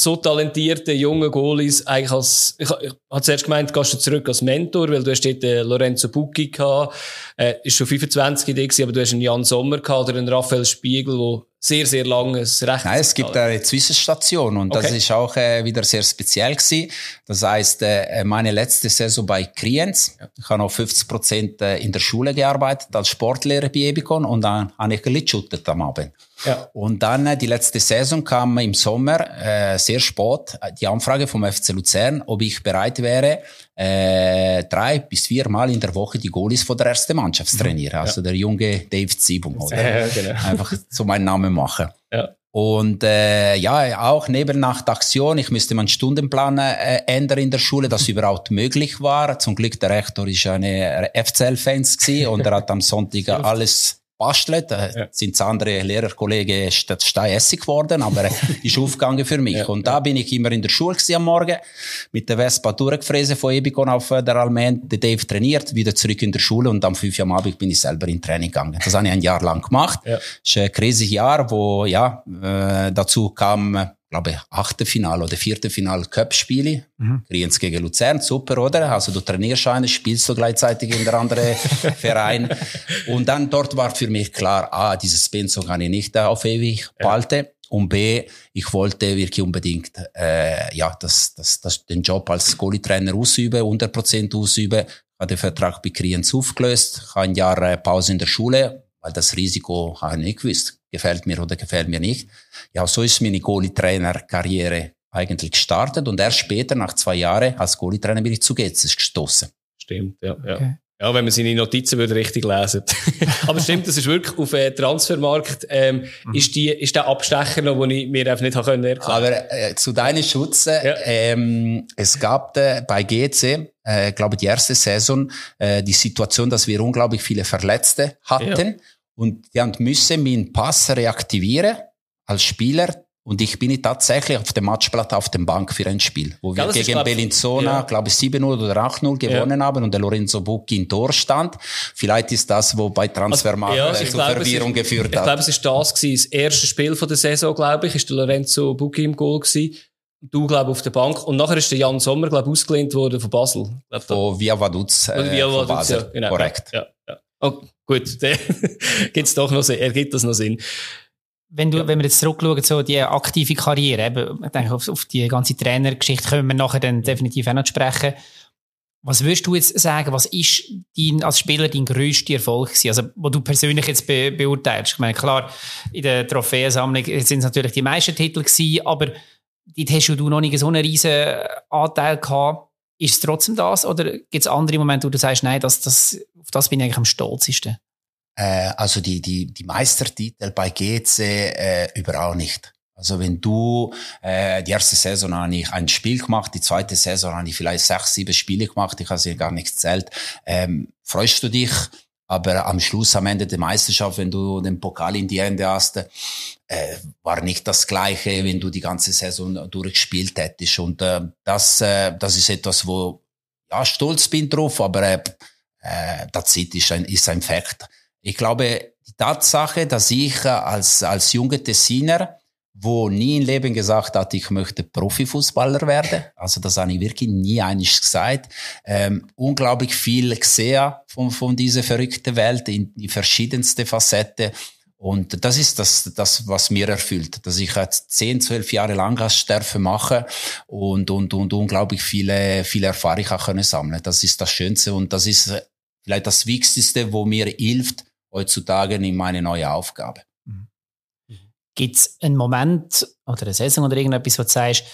so talentierte junge Goalies eigentlich als, ich, ich habe zuerst gemeint, gehst du zurück als Mentor, weil du hast dort äh, Lorenzo Bucchi gehabt, äh, ist schon 25 Idee gewesen, aber du hast einen Jan Sommer gehabt oder einen Raphael Spiegel, wo sehr, sehr langes Recht Nein, es gibt eine Zwischenstation und okay. das ist auch äh, wieder sehr speziell gewesen. Das heißt, äh, meine letzte Saison bei Kriens, ich habe noch 50 Prozent äh, in der Schule gearbeitet als Sportlehrer bei Ebicon und dann habe ich gelitschuttet am Abend. Ja. Und dann äh, die letzte Saison kam im Sommer äh, sehr spät die Anfrage vom FC Luzern, ob ich bereit wäre, äh, drei bis vier Mal in der Woche die Goalies von der ersten Mannschaft mhm. trainieren. Also ja. der junge Dave Ziebung, oder? Ja, genau. Einfach so meinen Namen machen. Ja. Und äh, ja, auch neben nach der Aktion, ich müsste meinen Stundenplan äh, ändern in der Schule, dass überhaupt möglich war. Zum Glück der Rektor ist eine FCL-Fans und er hat am Sonntag alles bastelt. Da ja. sind andere Lehrerkollegen statt Steinessig geworden, aber ist aufgegangen für mich. Ja. Und da bin ich immer in der Schule am Morgen, mit der Vespa durchgefräsen von Ebikon auf der Almen, der Dave trainiert, wieder zurück in der Schule und am 5 Uhr am Abend bin ich selber in Training gegangen. Das habe ich ein Jahr lang gemacht. Ja. Das ist ein krisendes Jahr, wo, ja, äh, dazu kam, glaube ich, achte Final oder vierte Final Cup-Spiele. Mhm. Kriens gegen Luzern, super, oder? Also du trainierst eine, spielst du gleichzeitig in der anderen Verein. Und dann dort war für mich klar, A, dieses Benzo kann ich nicht auf ewig behalten. Ja. Und B, ich wollte wirklich unbedingt äh, ja, das, das, das, den Job als Goalie-Trainer ausüben, 100% ausüben. Ich habe den Vertrag bei Kriens aufgelöst, habe ein Jahr äh, Pause in der Schule, weil das Risiko habe ich nicht gewusst gefällt mir oder gefällt mir nicht. Ja, so ist meine Goalie-Trainer-Karriere eigentlich gestartet und erst später, nach zwei Jahren, als Goalie-Trainer bin ich zu Getzes gestoßen. Stimmt, ja. ja. Okay. Ja, wenn man seine Notizen würde richtig lesen. Aber stimmt, das ist wirklich auf dem Transfermarkt, ähm, mhm. ist, die, ist der Abstecher noch, den ich mir einfach nicht erklären konnte. Aber äh, zu deinen Schutz, ja. ähm, es gab äh, bei GC, äh, glaube die erste Saison, äh, die Situation, dass wir unglaublich viele Verletzte hatten. Ja. Und die haben müssen meinen Pass reaktivieren als Spieler. Und ich bin tatsächlich auf dem Matchblatt auf der Bank für ein Spiel, wo wir ja, gegen glaub, Bellinzona, ja. glaube ich, 7-0 oder 8-0 gewonnen ja. haben und der Lorenzo Bucchi in Tor stand. Vielleicht ist das, wo bei Transfermarkt also, ja, zu Verwirrung ist, geführt hat. Ich glaube, es ist das gewesen. Das erste Spiel von der Saison, glaube ich, ist der Lorenzo Bucchi im Goal gewesen. Du, glaube auf der Bank. Und nachher ist der Jan Sommer, glaube ausgelehnt worden von Basel. Von Via Vaduz. Äh, Via Vaduz, ja, genau. Korrekt. Ja, ja. Oh, gut, gibt's doch noch Sinn, ergibt das noch Sinn. Wenn, du, ja. wenn wir jetzt zurückschauen, so die aktive Karriere, eben, ich denke, auf, auf die ganze Trainergeschichte können wir nachher dann definitiv auch noch sprechen. Was würdest du jetzt sagen, was ist dein, als Spieler dein grösster Erfolg gewesen? Also, wo du persönlich jetzt be beurteilst? Ich meine, klar, in der Trophäensammlung sind es natürlich die meisten Titel gewesen, aber dort hast du noch nicht so einen riesen Anteil gehabt ist es trotzdem das oder gibt es andere Momente, wo du sagst, nein, das, das, auf das bin ich eigentlich am stolzesten? Äh, also die, die, die Meistertitel bei GC äh, überall nicht. Also wenn du äh, die erste Saison habe ich ein Spiel gemacht, die zweite Saison habe ich vielleicht sechs, sieben Spiele gemacht, ich habe sie gar nicht zählt. Ähm, freust du dich? Aber am Schluss, am Ende der Meisterschaft, wenn du den Pokal in die Hände hast, äh, war nicht das Gleiche, wenn du die ganze Saison durchgespielt hättest. Und äh, das, äh, das ist etwas, wo ja stolz bin drauf, aber äh, äh, das ist ein, ist ein Fakt. Ich glaube, die Tatsache, dass ich als als junger Tessiner wo nie im Leben gesagt hat, ich möchte Profifußballer werden. Also das habe ich wirklich nie eigentlich gesagt. Ähm, unglaublich viel gesehen von, von dieser verrückten Welt in die verschiedensten Facetten. Und das ist das, das, was mir erfüllt, dass ich jetzt zehn, zwölf Jahre lang als Sterfe mache und, und, und unglaublich viele, viele Erfahrungen können sammeln. Das ist das Schönste und das ist vielleicht das Wichtigste, wo mir hilft heutzutage in meine neue Aufgabe. Gibt es einen Moment oder eine Saison oder irgendetwas, wo du sagst,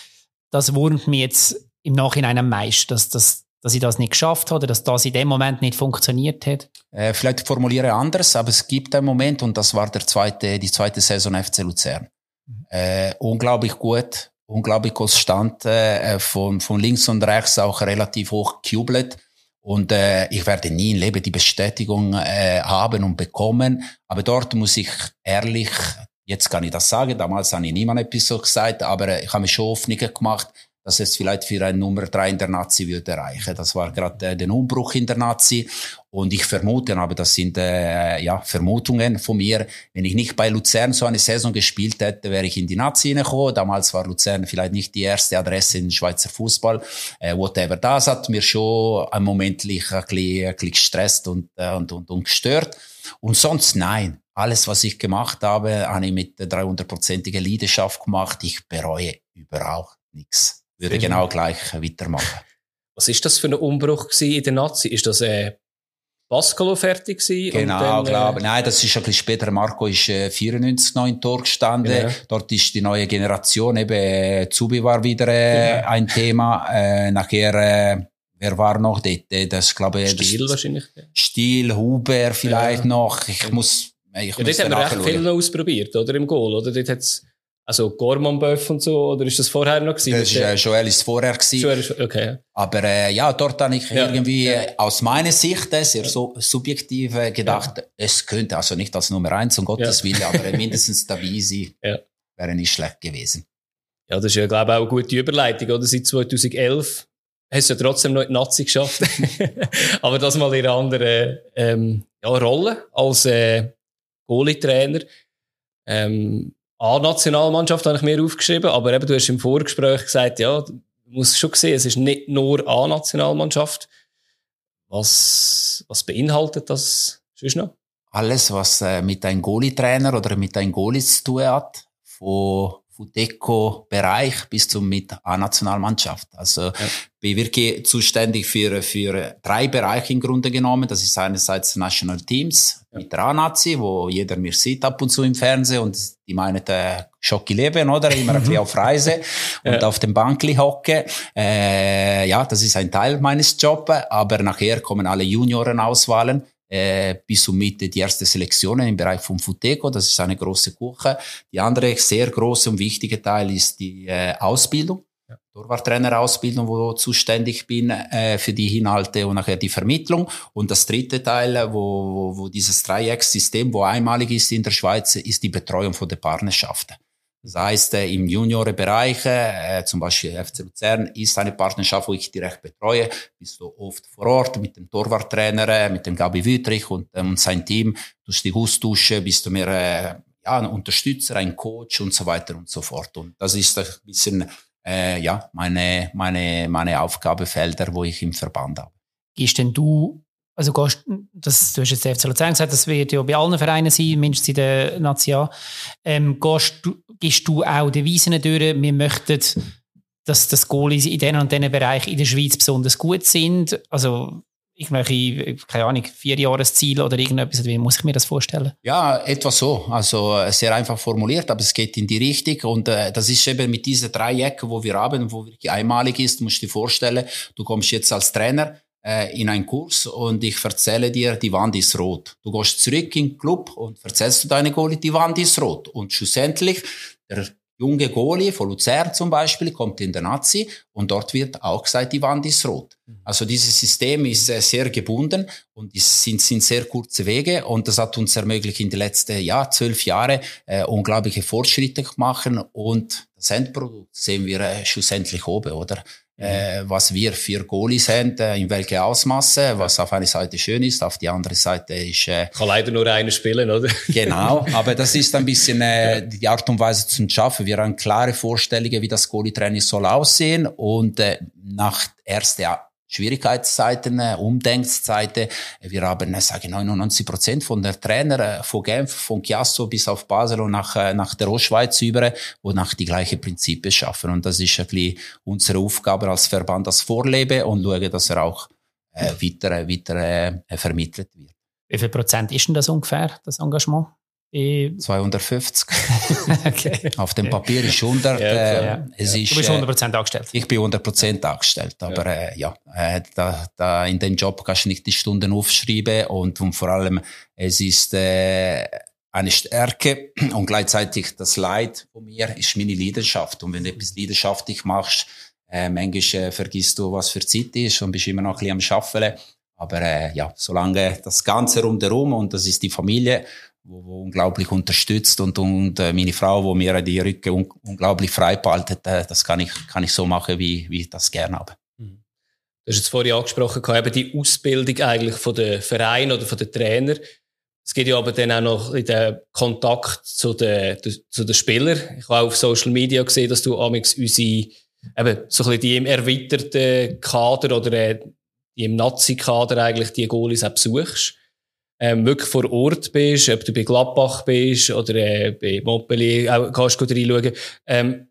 das wurmt mir jetzt im Nachhinein am meisten, dass, dass, dass ich das nicht geschafft habe oder dass das in dem Moment nicht funktioniert hat? Äh, vielleicht formuliere anders, aber es gibt einen Moment und das war der zweite, die zweite Saison FC Luzern. Mhm. Äh, unglaublich gut, unglaublich konstant, äh, von, von links und rechts auch relativ hoch gejubelt. Und äh, ich werde nie im Leben die Bestätigung äh, haben und bekommen. Aber dort muss ich ehrlich Jetzt kann ich das sagen, damals habe ich niemand etwas so gesagt, aber ich habe mir schon Hoffnungen gemacht, dass es vielleicht für ein Nummer drei in der Nazi würde erreichen. Das war gerade äh, der Umbruch in der Nazi. Und ich vermute, aber das sind äh, ja Vermutungen von mir, wenn ich nicht bei Luzern so eine Saison gespielt hätte, wäre ich in die Nazi gekommen. Damals war Luzern vielleicht nicht die erste Adresse in Schweizer Fußball. Äh, whatever. Das hat mir schon ein momentlich ein bisschen, ein bisschen gestresst und, äh, und, und, und gestört. Und sonst nein alles, was ich gemacht habe, habe ich mit der 300-prozentigen Leidenschaft gemacht. Ich bereue überhaupt nichts. Würde genau gleich weitermachen. Was ist das für ein Umbruch in der Nazi? Ist das äh, Pascalo fertig gewesen? Genau, dann, glaube äh, Nein, das ist ein bisschen später. Marco ist äh, 94 noch in Tor gestanden. Genau. Dort ist die neue Generation, eben äh, Zubi war wieder äh, genau. ein Thema. Äh, nachher äh, Wer war noch dort? Das, glaube ich, Stil wahrscheinlich. Stil, Huber vielleicht ja. noch. Ich muss ich ja, dort haben wir recht viel noch ausprobiert, oder? Im Goal, oder? Dort hat's, also Gorman Böff und so, oder ist das vorher noch gewesen? Das ist, äh, Joel ist vorher gewesen. Joel ist, okay. Aber, äh, ja, dort habe ich ja, irgendwie, ja. aus meiner Sicht, äh, sehr so, subjektiv äh, gedacht, es könnte, also nicht als Nummer eins, um Gottes Willen, aber mindestens der Visi wäre nicht schlecht gewesen. Ja, das ist ja, glaube ich, auch eine gute Überleitung, oder? Seit 2011 hast du ja trotzdem noch in die Nazi geschafft. aber das mal in einer anderen, ähm, ja, Rolle als, äh, Goalie-Trainer. Ähm, A-Nationalmannschaft habe ich mir aufgeschrieben, aber eben, du hast im Vorgespräch gesagt, ja, du musst schon sehen, es ist nicht nur A-Nationalmannschaft. Was, was beinhaltet das sonst noch? Alles, was äh, mit einem Goalie-Trainer oder mit einem Goalie zu tun hat, von Futeco-Bereich bis zum mit A-Nationalmannschaft. Also ja. bin wirklich zuständig für, für drei Bereiche im Grunde genommen. Das ist einerseits National Teams ja. mit der A-Nazi, wo jeder mir sieht ab und zu im Fernsehen und die meinen, äh, Schocki leben, oder? Immer ein bisschen auf Reise und ja. auf dem Bankli hocke. Äh, ja, das ist ein Teil meines Jobs, aber nachher kommen alle Junioren-Auswahlen äh, bis und mit die erste Selektionen im Bereich von Futeco. Das ist eine große Kuche. Die andere sehr große und wichtige Teil ist die äh, Ausbildung. Ja. Torwarttrainerausbildung, wo ich zuständig bin äh, für die Inhalte und nachher die Vermittlung. Und das dritte Teil, wo, wo, wo dieses Dreieckssystem, wo einmalig ist in der Schweiz, ist die Betreuung von der Partnerschaften. Das heißt, äh, im Juniorenbereich, äh, zum Beispiel FC Luzern, ist eine Partnerschaft, wo ich direkt betreue. Bist du oft vor Ort mit dem Torwarttrainer, äh, mit dem Gabi Wüttrich und, ähm, sein Team. Durch die Austausch bist du mehr äh, ja, ein Unterstützer, ein Coach und so weiter und so fort. Und das ist ein bisschen äh, ja, meine, meine, meine Aufgabefelder, wo ich im Verband habe. Gehst denn du also gehst, das, du hast jetzt FC Luzern gesagt, das wird ja bei allen Vereinen sein, mindestens in der Nation. Ähm, gehst du, gehst du auch die Weisen durch, wir möchten, dass das Goalies in diesen und diesen Bereichen in der Schweiz besonders gut sind? Also irgendwelche, keine Ahnung, Vierjahresziele oder irgendetwas? Wie muss ich mir das vorstellen? Ja, etwa so. Also äh, sehr einfach formuliert, aber es geht in die Richtung. Und äh, das ist eben mit diesen drei Ecken, wo wir haben, wo wirklich einmalig ist, musst du dir vorstellen, du kommst jetzt als Trainer äh, in einen Kurs und ich erzähle dir, die Wand ist rot. Du gehst zurück in den Club und erzählst du deine Goalie, die Wand ist rot. Und schlussendlich, der junge Goalie von Luzern zum Beispiel kommt in der Nazi und dort wird auch gesagt, die Wand ist rot. Mhm. Also dieses System ist äh, sehr gebunden und es sind, sind sehr kurze Wege und das hat uns ermöglicht in den letzten ja, zwölf Jahren äh, unglaubliche Fortschritte zu machen und das Endprodukt sehen wir äh, schlussendlich oben, oder? Äh, was wir für Goalies haben, äh, in welche Ausmaße, was auf einer Seite schön ist, auf die andere Seite ist... Äh, Kann leider nur einer spielen, oder? genau, aber das ist ein bisschen äh, die Art und Weise zum Schaffen. Wir haben klare Vorstellungen, wie das Goalie-Training soll aussehen und äh, nach erste Schwierigkeitszeiten, äh, Umdenkzeiten. Wir haben, äh, sage ich, 99 Prozent von der Trainer äh, von Genf, von Chiasso bis auf Basel und nach, nach der Ostschweiz über, wo nach die gleichen Prinzipien schaffen. Und das ist ein bisschen unsere Aufgabe als Verband, das Vorleben und schauen, dass er auch äh, weiter, weiter äh, vermittelt wird. Wie viel Prozent ist denn das ungefähr, das Engagement? 250. okay. Auf dem Papier ist 100. Ja, äh, es ja. Ist, du bist 100% äh, angestellt. Ich bin 100% angestellt. Aber ja, äh, ja äh, da, da in dem Job kannst du nicht die Stunden aufschreiben und, und vor allem es ist äh, eine Stärke und gleichzeitig das Leid von mir ist meine Leidenschaft. Und wenn du etwas leidenschaftlich machst, äh, manchmal äh, vergisst du, was für Zeit ist und bist immer noch ein bisschen am Arbeiten. Aber äh, ja, solange das Ganze rundherum und das ist die Familie wo, wo unglaublich unterstützt und, und äh, meine Frau, wo mir die Rücke un unglaublich frei behaltet, äh, das kann ich, kann ich so machen, wie, wie ich das gerne habe. Mhm. Du hast jetzt vorhin angesprochen, eben die Ausbildung eigentlich von den Vereinen oder von den Trainern. Es geht ja aber dann auch noch den Kontakt zu den, zu den Spielern. Ich habe auf Social Media gesehen, dass du amix unsere, eben, so ein die im erweiterten Kader oder äh, die im Nazi-Kader eigentlich die Goalies auch besuchst ähm, wirklich vor Ort bist, ob du bei Gladbach bist oder äh, bei Montpellier, auch kannst du reinschauen. Ähm,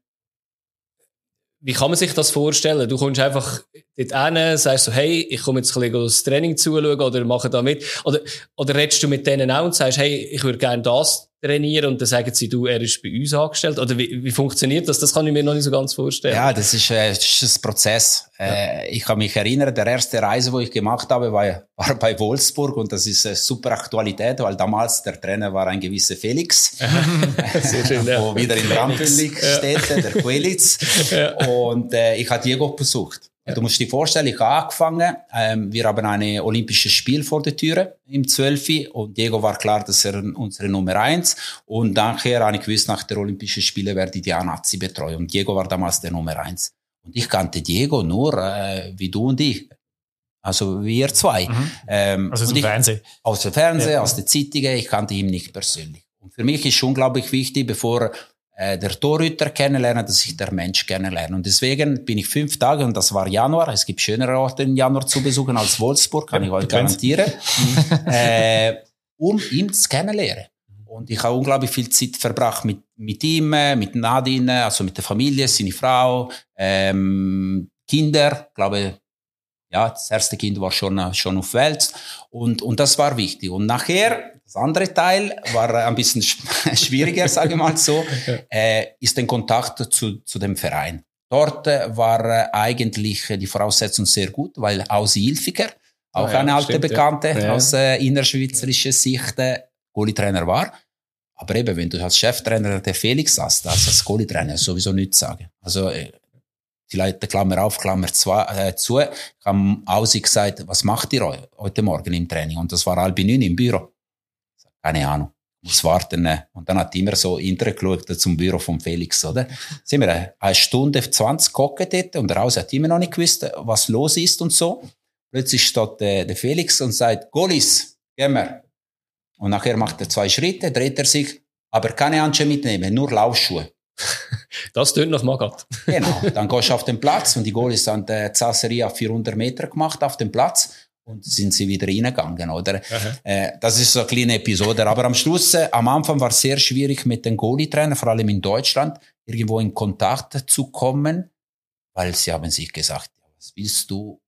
wie kann man sich das vorstellen? Du kommst einfach dort hin, sagst so, hey, ich komme jetzt ein bisschen das Training zuschauen oder mache da mit. Oder, oder redest du mit denen auch und sagst, hey, ich würde gerne das trainieren und dann sagen sie, du, er ist bei uns angestellt? Oder wie, wie funktioniert das? Das kann ich mir noch nicht so ganz vorstellen. Ja, das ist, äh, das ist ein Prozess. Ja. Äh, ich kann mich erinnern, der erste Reise, wo ich gemacht habe, war, war bei Wolfsburg und das ist eine super Aktualität, weil damals der Trainer war ein gewisser Felix, Sehr schön, ja. wo wieder in Rampellig steht, der Quelitz. Ja. Und äh, ich habe Diego besucht. Du musst dir vorstellen, ich habe angefangen, ähm, wir haben ein olympisches Spiel vor der Tür im 12. und Diego war klar, dass er unsere Nummer eins und nachher habe ich gewusst, nach der Olympischen Spiele werde ich die A-Nazi betreuen und Diego war damals der Nummer eins. Und ich kannte Diego nur äh, wie du und ich. Also wir zwei. Mhm. Ähm, also aus dem Fernsehen. Aus dem Fernsehen, ja. aus den Zeitungen. Ich kannte ihn nicht persönlich. Und für mich ist unglaublich wichtig, bevor äh, der Torhüter kennenlernen, dass ich der Mensch kennenlerne. Und deswegen bin ich fünf Tage, und das war Januar, es gibt schönere Orte im Januar zu besuchen als Wolfsburg, kann ich euch garantieren, äh, um ihn zu kennenlernen. Und ich habe unglaublich viel Zeit verbracht mit, mit ihm, mit Nadine, also mit der Familie, seine Frau, ähm, Kinder, ich glaube, ja, das erste Kind war schon, schon auf Welt. Und, und das war wichtig. Und nachher, das andere Teil war ein bisschen schwieriger, sage ich mal so, äh, ist der Kontakt zu, zu dem Verein. Dort war eigentlich die Voraussetzung sehr gut, weil Ausi Ilfiger, auch ah, ja, eine alte stimmt, Bekannte ja. aus äh, innerschweizerischer Sicht, äh, Goalie-Trainer war. Aber eben, wenn du als Cheftrainer der Felix hast, also als Goalie-Trainer sowieso nichts sagen. Also äh, vielleicht Klammer auf, Klammer zu, äh, zu haben Ausi gesagt, was macht ihr heute Morgen im Training? Und das war halb neun im Büro. Keine Ahnung. Muss warten. Äh. Und dann hat immer so geschaut zum Büro von Felix, oder? Sind wir eine Stunde 20 geguckt dort und der Ausi hat immer noch nicht gewusst, was los ist und so. Plötzlich steht äh, der Felix und sagt, Golis, gehen wir. Und nachher macht er zwei Schritte, dreht er sich, aber keine Handschuhe mitnehmen, nur Laufschuhe. Das tönt nach Magat. genau. Dann gehst du auf den Platz und die Goalies haben die Zasserie auf 400 Meter gemacht auf dem Platz und sind sie wieder reingegangen, oder? Äh, das ist so eine kleine Episode. Aber am Schluss, äh, am Anfang war es sehr schwierig mit den Goalie-Trainern, vor allem in Deutschland, irgendwo in Kontakt zu kommen, weil sie haben sich gesagt, was willst du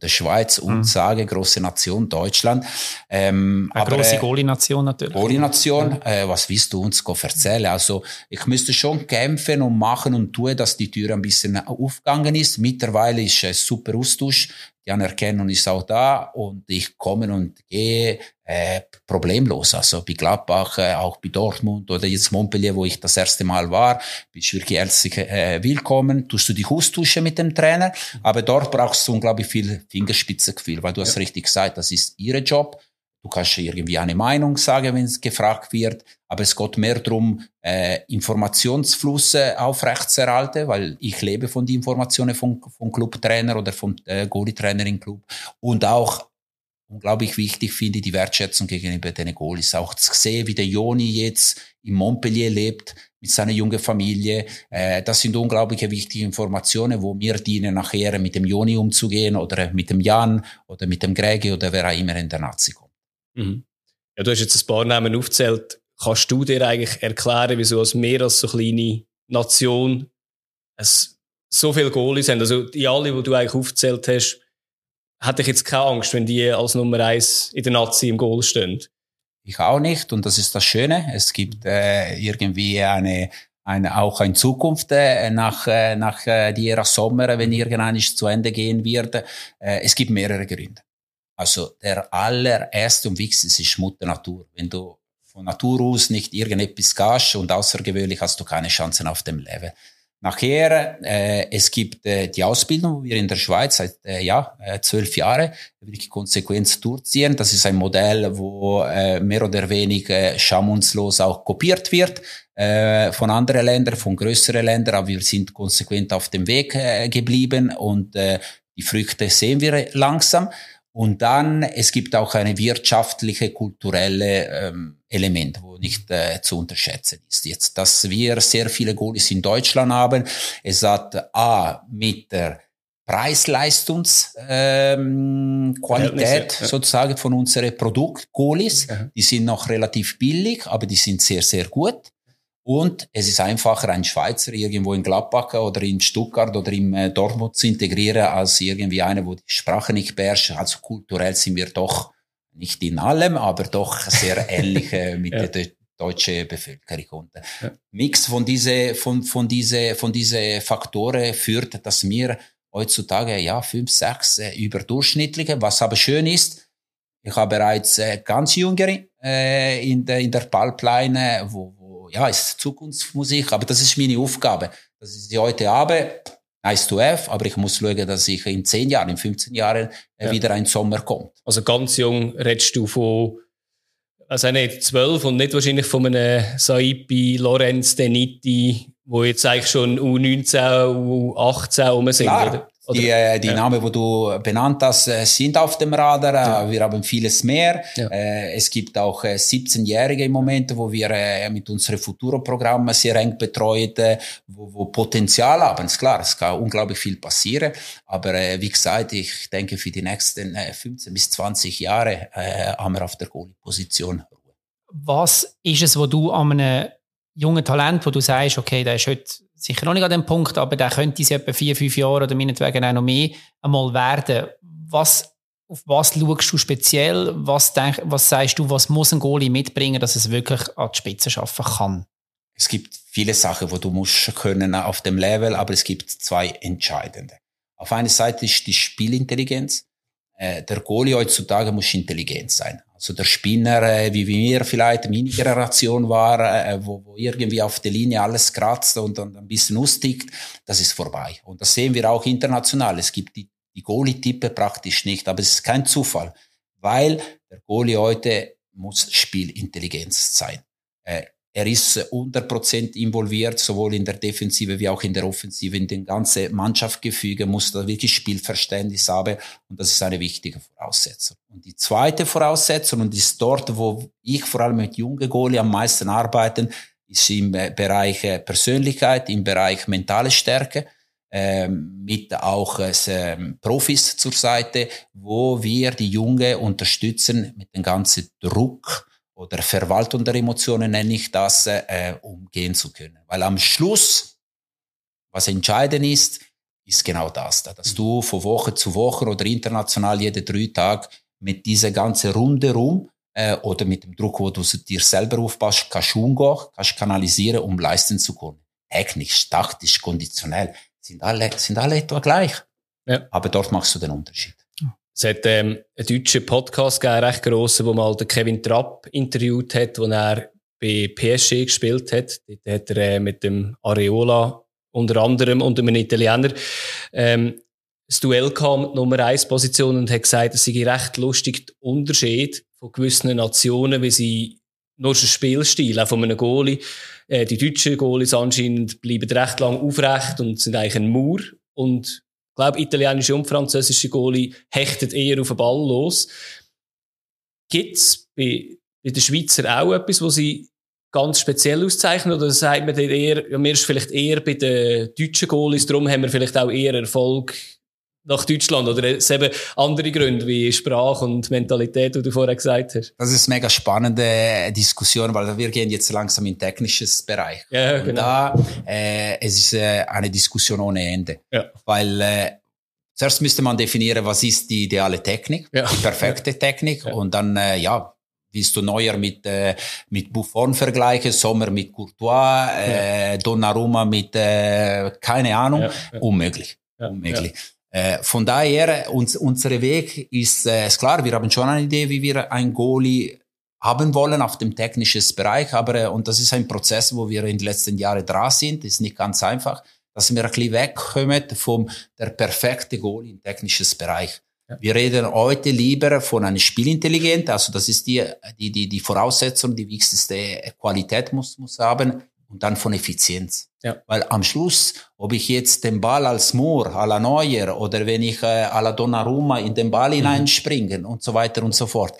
der Schweiz und mhm. sage große Nation Deutschland. Ähm, Eine aber, große äh, Goalie-Nation natürlich. Goalie-Nation, äh, was willst du uns erzählen? Also ich müsste schon kämpfen und machen und tun, dass die Tür ein bisschen aufgegangen ist. Mittlerweile ist es super Austausch die Anerkennung ist auch da und ich komme und gehe äh, problemlos. Also bei Gladbach, äh, auch bei Dortmund oder jetzt Montpellier, wo ich das erste Mal war, bist du wirklich herzlich äh, willkommen. Tust du dich austauschen mit dem Trainer, aber dort brauchst du unglaublich viel Fingerspitzengefühl, weil du ja. hast richtig gesagt, das ist ihr Job Du kannst irgendwie eine Meinung sagen, wenn es gefragt wird, aber es geht mehr darum, äh, Informationsflüsse aufrechtzuerhalten, weil ich lebe von den Informationen vom, vom Clubtrainer oder vom äh, Goalie-Trainer im Club und auch unglaublich wichtig finde ich die Wertschätzung gegenüber den Goalies. Auch zu sehen, wie der Joni jetzt in Montpellier lebt, mit seiner jungen Familie. Äh, das sind unglaubliche wichtige Informationen, wo mir dienen, nachher mit dem Joni umzugehen oder mit dem Jan oder mit dem Gregi oder wer auch immer in der Nazi kommt. Mhm. Ja, du hast jetzt ein paar Namen aufgezählt. Kannst du dir eigentlich erklären, wieso als mehr als so kleine Nation es so viele Goalies haben? Also die alle, die du eigentlich aufgezählt hast, hätte ich jetzt keine Angst, wenn die als Nummer eins in der Nazi im Goal stehen. Ich auch nicht und das ist das Schöne. Es gibt äh, irgendwie eine, eine auch eine Zukunft äh, nach äh, nach äh, die Ära Sommer, wenn irgendwann zu Ende gehen wird. Äh, es gibt mehrere Gründe. Also der allererste und wichtigste ist Mutter Natur. Wenn du von Natur aus nicht irgendetwas gehst und außergewöhnlich hast du keine Chancen auf dem Level. Nachher, äh, es gibt äh, die Ausbildung, wir in der Schweiz seit äh, ja, äh, zwölf Jahre wirklich konsequent durchziehen. Das ist ein Modell, wo äh, mehr oder weniger schamunslos auch kopiert wird äh, von anderen Ländern, von größeren Ländern, aber wir sind konsequent auf dem Weg äh, geblieben und äh, die Früchte sehen wir langsam. Und dann, es gibt auch eine wirtschaftliche, kulturelle ähm, Element, wo nicht äh, zu unterschätzen ist. Jetzt, dass wir sehr viele Goalies in Deutschland haben, es hat A, mit der Preis-Leistungs-Qualität ähm, Qualität, ja. sozusagen von unseren Produkt Goalies. Ja. Die sind noch relativ billig, aber die sind sehr, sehr gut. Und es ist einfacher, einen Schweizer irgendwo in Gladbach oder in Stuttgart oder in äh, Dortmund zu integrieren, als irgendwie einer, wo die Sprache nicht beherrscht. Also kulturell sind wir doch nicht in allem, aber doch sehr ähnlich äh, mit ja. der deutschen Bevölkerung. Und ja. Mix von diese, von, von diese, von diese Faktoren führt, dass wir heutzutage, ja, fünf, sechs äh, überdurchschnittliche, was aber schön ist, ich habe bereits äh, ganz jüngere äh, in der, in der Pipeline, wo, ja, ist Zukunftsmusik, aber das ist meine Aufgabe. Das ist die heute habe, nice to have, aber ich muss schauen, dass ich in 10 Jahren, in 15 Jahren äh, ja. wieder ein Sommer kommt. Also ganz jung redest du von, also nicht 12 und nicht wahrscheinlich von einem Saipi, Lorenz, Deniti, wo jetzt eigentlich schon U19, U18 rum sind, Klar. oder? Oder, die, äh, die ja. Namen, wo du benannt hast, äh, sind auf dem Radar. Ja. Wir haben vieles mehr. Ja. Äh, es gibt auch 17-Jährige im Moment, wo wir mit unseren Futuro-Programmen sehr eng betreut, wo, wo Potenzial haben. Ist klar, es kann unglaublich viel passieren. Aber wie gesagt, ich denke, für die nächsten 15 bis 20 Jahre haben wir auf der Goalie-Position Ruhe. Was ist es, wo du an einem jungen Talent, wo du sagst, okay, der ist heute sicher noch nicht an dem Punkt, aber der könnte es etwa vier, fünf Jahre oder meinetwegen auch noch mehr einmal werden. Was, auf was schaust du speziell? Was, denk, was sagst du, was muss ein Goalie mitbringen, dass es wirklich an die Spitze schaffen kann? Es gibt viele Sachen, wo du musst können auf dem Level, aber es gibt zwei entscheidende. Auf einer Seite ist die Spielintelligenz. Äh, der Goalie heutzutage muss intelligent sein. Also der Spinner, äh, wie wir vielleicht meine Generation war, äh, wo, wo irgendwie auf der Linie alles kratzt und, und ein bisschen ustigt, das ist vorbei. Und das sehen wir auch international. Es gibt die, die Goalie-Tippe praktisch nicht, aber es ist kein Zufall, weil der Goalie heute muss Spielintelligenz sein. Äh, er ist 100% involviert, sowohl in der Defensive wie auch in der Offensive. In den ganzen Mannschaftsgefüge muss da wirklich Spielverständnis haben. Und das ist eine wichtige Voraussetzung. Und die zweite Voraussetzung, und ist dort, wo ich vor allem mit jungen Goalie am meisten arbeite, ist im Bereich Persönlichkeit, im Bereich mentale Stärke, ähm, mit auch äh, Profis zur Seite, wo wir die Jungen unterstützen mit dem ganzen Druck, oder Verwaltung der Emotionen nenne ich das, äh, umgehen zu können. Weil am Schluss, was entscheidend ist, ist genau das, dass du von Woche zu Woche oder international jede drei Tage mit dieser ganzen Runde rum äh, oder mit dem Druck, wo du dir selber aufpasst, kannst umgehen, kannst kanalisieren, um leisten zu können. Technisch, taktisch, konditionell sind alle, sind alle etwa gleich. Ja. Aber dort machst du den Unterschied. Es hat ähm, einen deutschen Podcast gegeben, recht grossen, wo mal den Kevin Trapp interviewt hat, wo er bei PSG gespielt hat. Dort hat er äh, mit dem Areola unter anderem und einem Italiener ähm, das Duell kam mit Nummer 1 Position und hat gesagt, es sei recht lustig der Unterschied von gewissen Nationen, wie sie nur schon Spielstil, auch von einem Goalie. Äh, die deutschen Goalies anscheinend bleiben recht lang aufrecht und sind eigentlich ein Mauer. Und ich glaube, italienische und französische Goalie hechten eher auf den Ball los. Gibt's bei, bei den Schweizer auch etwas, wo sie ganz speziell auszeichnen? Oder sagt man eher, ja, mir ist vielleicht eher bei den deutschen Goalies, darum haben wir vielleicht auch eher Erfolg nach Deutschland oder es eben andere Gründe wie Sprache und Mentalität, wie du vorher gesagt hast? Das ist eine mega spannende Diskussion, weil wir gehen jetzt langsam in technisches Bereich. Ja, genau. Und da äh, es ist äh, eine Diskussion ohne Ende, ja. weil äh, zuerst müsste man definieren, was ist die ideale Technik, ja. die perfekte Technik, ja. und dann äh, ja willst du Neuer mit, äh, mit Buffon vergleichen, Sommer mit Courtois, äh, Donnarumma mit, äh, keine Ahnung, unmöglich. unmöglich. Äh, von daher, uns, unser Weg ist, äh, ist klar, wir haben schon eine Idee, wie wir ein Goalie haben wollen auf dem technischen Bereich, aber, äh, und das ist ein Prozess, wo wir in den letzten Jahren dran sind, ist nicht ganz einfach, dass wir ein bisschen wegkommen vom der perfekte Goalie im technischen Bereich. Ja. Wir reden heute lieber von einer Spielintelligenz, also das ist die, die, die, die Voraussetzung, die wichtigste Qualität muss, muss haben und dann von Effizienz. Ja. Weil am Schluss, ob ich jetzt den Ball als Moore, à la Neuer oder wenn ich äh, à la Donnarumma in den Ball hineinspringen und so weiter und so fort,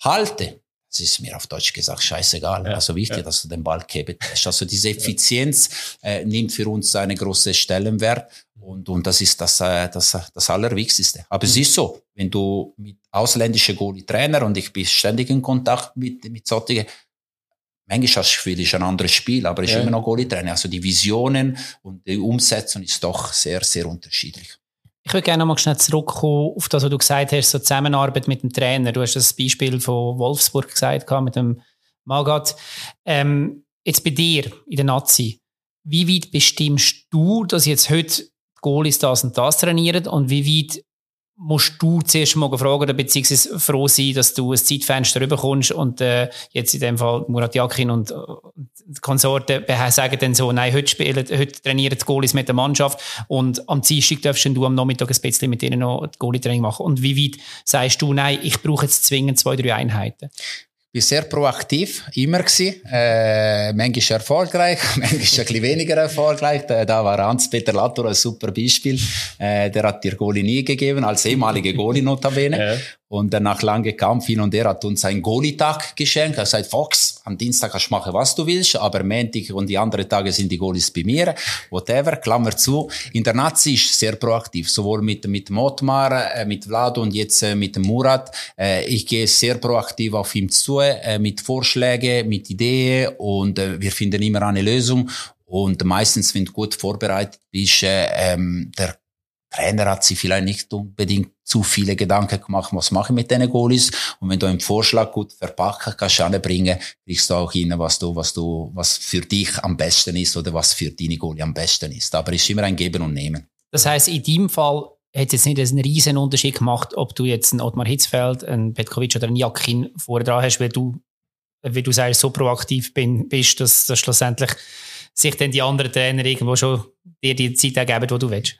halte, das ist mir auf Deutsch gesagt scheißegal. Ja, Also wichtig, ja. dass du den Ball kebst. Also diese Effizienz äh, nimmt für uns einen großen Stellenwert und, und das ist das, äh, das, das Allerwichtigste. Aber es ist so, wenn du mit ausländischen Goalie-Trainer und ich bin ständig in Kontakt mit, mit solchen, manchmal es ist ein anderes Spiel, aber es ist Ja. immer noch Goalie-Trainer. Also die Visionen und die Umsetzung ist doch sehr, sehr unterschiedlich. Ich würde gerne noch mal schnell zurückkommen auf das, was du gesagt hast, so Zusammenarbeit mit dem Trainer. Du hast das Beispiel von Wolfsburg gesagt, mit dem Magat. Ähm, jetzt bei dir in der Nazi, wie weit bestimmst du, dass jetzt heute Goalies das und das trainieren und wie weit musst du zuerst mal fragen beziehungsweise froh sein, dass du ein Zeitfenster rüberkommst und äh, jetzt in dem Fall Murat Yakin und, äh, und die Konsorten sagen dann so, nein, heute, spielen, heute trainieren die Goalies mit der Mannschaft und am Dienstag darfst du am Nachmittag ein bisschen mit denen noch Goalie-Training machen. Und wie weit sagst du, nein, ich brauche jetzt zwingend zwei, drei Einheiten? Bin sehr proaktiv, immer gewesen. Äh, manchmal erfolgreich, manchmal ein bisschen weniger erfolgreich. Da, da war Hans-Peter Latour ein super Beispiel. Äh, der hat dir Goalie nie gegeben, als ehemalige Goalie notabene. Ja. Und nach langem Kampf hin und her hat uns einen Goalie-Tag geschenkt. Er sagt, Fox, am Dienstag kannst du machen, was du willst, aber Montag und die anderen Tage sind die Goalies bei mir. Whatever, Klammer zu. In der Nazi ist sehr proaktiv, sowohl mit, mit Motmar, äh, mit Vlad und jetzt äh, mit Murat. Äh, ich gehe sehr proaktiv auf ihn zu, mit Vorschlägen, mit Ideen und wir finden immer eine Lösung. Und meistens, wenn du gut vorbereitet bist, äh, ähm, der Trainer hat sich vielleicht nicht unbedingt zu viele Gedanken gemacht, was mache ich mit den Goalies. Und wenn du einen Vorschlag gut verpacken kannst, anbringen, kriegst du auch hin, was du, was du, was für dich am besten ist oder was für deine Goalie am besten ist. Aber es ist immer ein Geben und Nehmen. Das heißt, in deinem Fall hat es jetzt nicht einen riesen Unterschied gemacht, ob du jetzt einen Ottmar Hitzfeld, einen Petkovic oder einen Jakin vorher dran hast, weil du, wie du sagst, so proaktiv bin, bist, dass, dass schlussendlich sich dann die anderen Trainer irgendwo schon dir die Zeit ergeben, die du willst.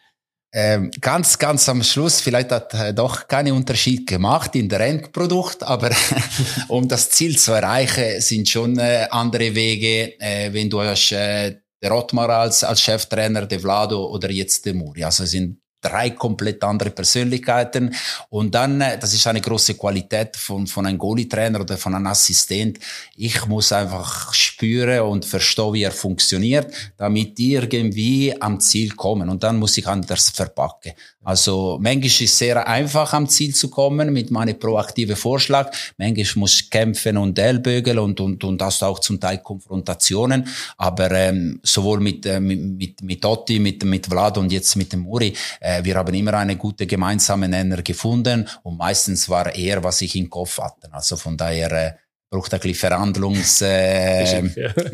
Ähm, ganz, ganz am Schluss, vielleicht hat äh, doch keinen Unterschied gemacht in der Endprodukt, aber um das Ziel zu erreichen, sind schon äh, andere Wege, äh, wenn du hast, äh, der Ottmar als, als Cheftrainer, der Vlado oder jetzt der Muri. Also sind drei komplett andere Persönlichkeiten. Und dann, äh, das ist eine große Qualität von, von einem Goalie-Trainer oder von einem Assistent. Ich muss einfach spüren und verstehen, wie er funktioniert, damit die irgendwie am Ziel kommen. Und dann muss ich anders verpacken. Also, manchmal ist es sehr einfach, am Ziel zu kommen mit meinem proaktiven Vorschlag. Manchmal muss ich kämpfen und ellbögeln und, und, und hast auch zum Teil Konfrontationen. Aber ähm, sowohl mit, äh, mit, mit, mit Otti, mit, mit Vlad und jetzt mit dem Muri, äh, wir haben immer eine gute gemeinsame Nenner gefunden und meistens war er, was ich im Kopf hatte. Also von daher äh, braucht ein bisschen Verhandlungs, äh,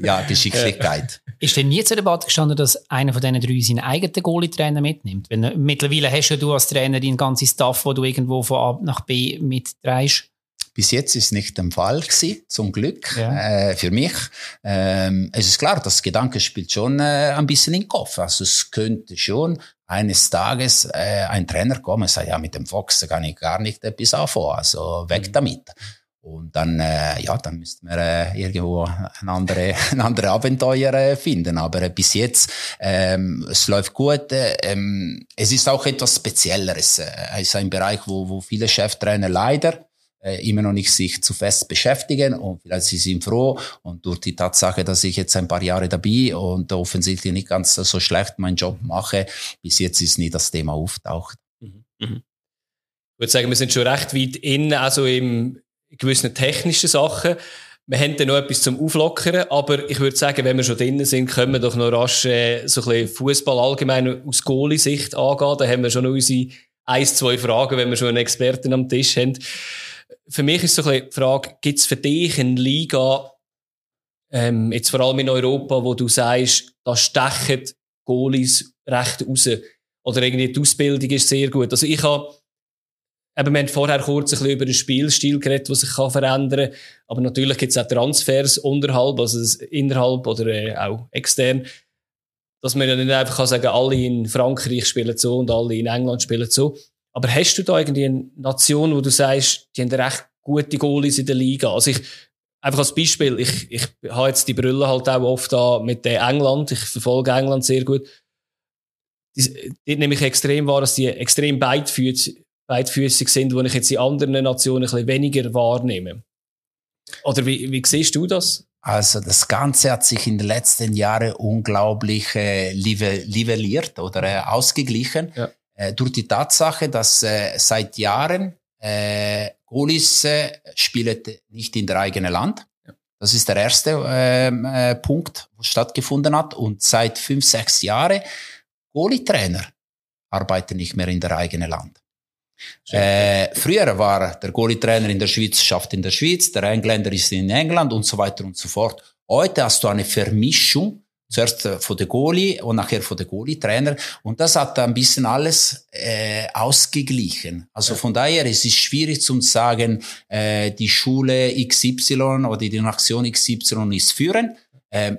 ja, Geschicklichkeit. Ist denn nie zur Debatte gestanden, dass einer von diesen drei seinen eigenen Goalie-Trainer mitnimmt? Wenn, mittlerweile hast ja du als Trainer deinen ganzen Staff, wo du irgendwo von A nach B mitdrehst. Bis jetzt ist nicht der Fall gewesen, zum Glück ja. äh, für mich. Ähm, es ist klar, das Gedanke spielt schon äh, ein bisschen im Kopf. Also es könnte schon eines Tages äh, ein Trainer kommen und sagen, ja, mit dem Fox kann ich gar nicht etwas anfangen, also weg mhm. damit. Und dann, äh, ja, dann müssten wir äh, irgendwo ein andere, ein andere Abenteuer äh, finden. Aber äh, bis jetzt, ähm, es läuft gut. Äh, ähm, es ist auch etwas Spezielleres. Äh, es ist ein Bereich, wo, wo viele Cheftrainer leider immer noch nicht sich zu fest beschäftigen und vielleicht sie sind froh und durch die Tatsache, dass ich jetzt ein paar Jahre dabei und offensichtlich nicht ganz so schlecht meinen Job mache, bis jetzt ist nie das Thema auftaucht. Mhm. Mhm. Ich würde sagen, wir sind schon recht weit in, also im gewissen technischen Sachen. Wir haben dann noch etwas zum Auflockern, aber ich würde sagen, wenn wir schon drinnen sind, können wir doch noch rasch äh, so ein bisschen Fußball allgemein aus Goalie-Sicht angehen. Da haben wir schon noch unsere ein, zwei Fragen, wenn wir schon einen Experten am Tisch haben für mich ist so ein die Frage, gibt es für dich eine Liga, ähm, jetzt vor allem in Europa, wo du sagst, da stechen Goalies recht raus? Oder irgendwie die Ausbildung ist sehr gut. Also ich habe, eben, wir haben vorher kurz ein bisschen über den Spielstil geredet, der sich kann verändern kann. Aber natürlich gibt es auch Transfers unterhalb, also innerhalb oder äh, auch extern. Dass man ja nicht einfach kann sagen, alle in Frankreich spielen so und alle in England spielen so. Aber hast du da irgendwie eine Nation, wo du sagst, die haben recht gute Goalies in der Liga? Also ich, einfach als Beispiel, ich, ich habe jetzt die Brille halt auch oft da mit der England, ich verfolge England sehr gut. Dort nehme ich extrem wahr, dass die extrem beidfüßig, beidfüßig sind, wo ich jetzt in anderen Nationen ein bisschen weniger wahrnehme. Oder wie, wie siehst du das? Also das Ganze hat sich in den letzten Jahren unglaublich äh, livelliert oder äh, ausgeglichen. Ja äh, durch die Tatsache, dass äh, seit Jahren äh, Goalies äh, spielen nicht in der eigenen Land. Das ist der erste ähm, äh, Punkt, wo stattgefunden hat. Und seit fünf, sechs Jahren Goalie-Trainer arbeiten nicht mehr in der eigenen Land. Äh, früher war der Goalie-Trainer in der Schweiz, schafft in der Schweiz, der Engländer ist in England und so weiter und so fort. Heute hast du eine Vermischung Zuerst äh, von der Goalie und nachher von der Goalie-Trainer. Und das hat ein bisschen alles äh, ausgeglichen. Also ja. von daher es ist es schwierig zu sagen, äh, die Schule XY oder die Nation XY ist führen. Ähm,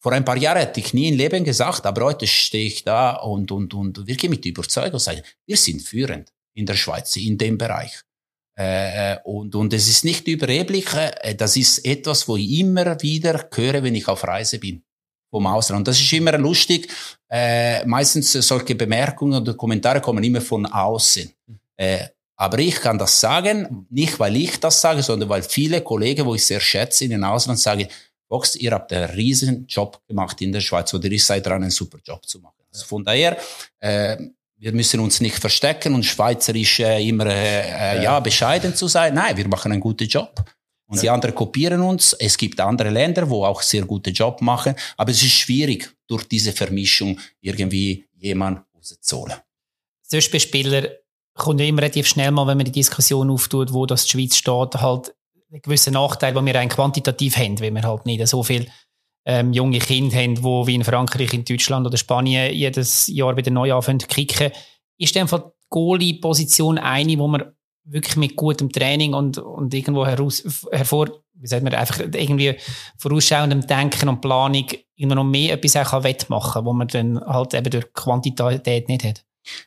vor ein paar Jahren hätte ich nie im Leben gesagt, aber heute stehe ich da und, und, und wirklich mit Überzeugung sage, wir sind führend in der Schweiz, in dem Bereich. Äh, und, und es ist nicht überheblich, äh, das ist etwas, wo ich immer wieder höre, wenn ich auf Reise bin vom Ausland. Und das ist immer lustig. Äh, meistens solche Bemerkungen oder Kommentare kommen immer von außen. Äh, aber ich kann das sagen, nicht weil ich das sage, sondern weil viele Kollegen, wo ich sehr schätze, in den Ausland sagen, Box, ihr habt einen riesen Job gemacht in der Schweiz oder ihr seid dran, einen super Job zu machen. Also von daher, äh, wir müssen uns nicht verstecken und schweizerisch äh, immer äh, ja, bescheiden zu sein. Nein, wir machen einen guten Job. Und die anderen kopieren uns. Es gibt andere Länder, wo auch sehr gute Job machen. Aber es ist schwierig, durch diese Vermischung irgendwie jemand rauszuholen. Sonst bei Spielern kommt ja immer relativ schnell mal, wenn man die Diskussion auftut, wo das die Schweiz steht, halt einen gewissen Nachteil, den wir rein quantitativ haben, weil wir halt nicht so viel ähm, junge Kinder haben, die wie in Frankreich, in Deutschland oder Spanien jedes Jahr wieder neu anfangen zu kicken. Ist in die Goalie-Position eine, wo man wirklich mit gutem Training und, und irgendwo heraus, hervor, wie sagt man, einfach irgendwie vorausschauendem Denken und Planung immer noch mehr etwas auch wettmachen kann, wo man dann halt eben durch Quantität nicht hat.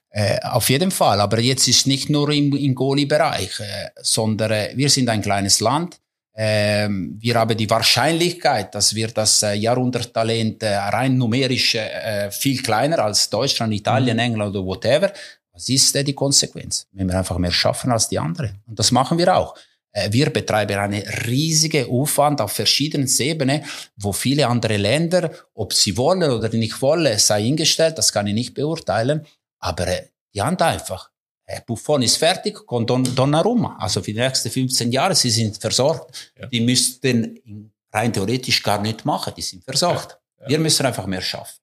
Äh, auf jeden Fall, aber jetzt ist nicht nur im, im Goalie-Bereich, äh, sondern äh, wir sind ein kleines Land. Ähm, wir haben die Wahrscheinlichkeit, dass wir das äh, Jahrhunderttalent äh, rein numerisch äh, viel kleiner als Deutschland, Italien, mhm. England oder whatever. Was ist die Konsequenz? Wenn wir einfach mehr schaffen als die anderen. Und das machen wir auch. Äh, wir betreiben eine riesige Aufwand auf verschiedenen Ebenen, wo viele andere Länder, ob sie wollen oder nicht wollen, sei hingestellt, das kann ich nicht beurteilen, aber äh, die haben einfach äh, Buffon ist fertig, kommt Don, Donnarumma. Also für die nächsten 15 Jahre, sie sind versorgt. Ja. Die müssten rein theoretisch gar nicht machen, die sind versorgt. Ja. Ja. Wir müssen einfach mehr schaffen.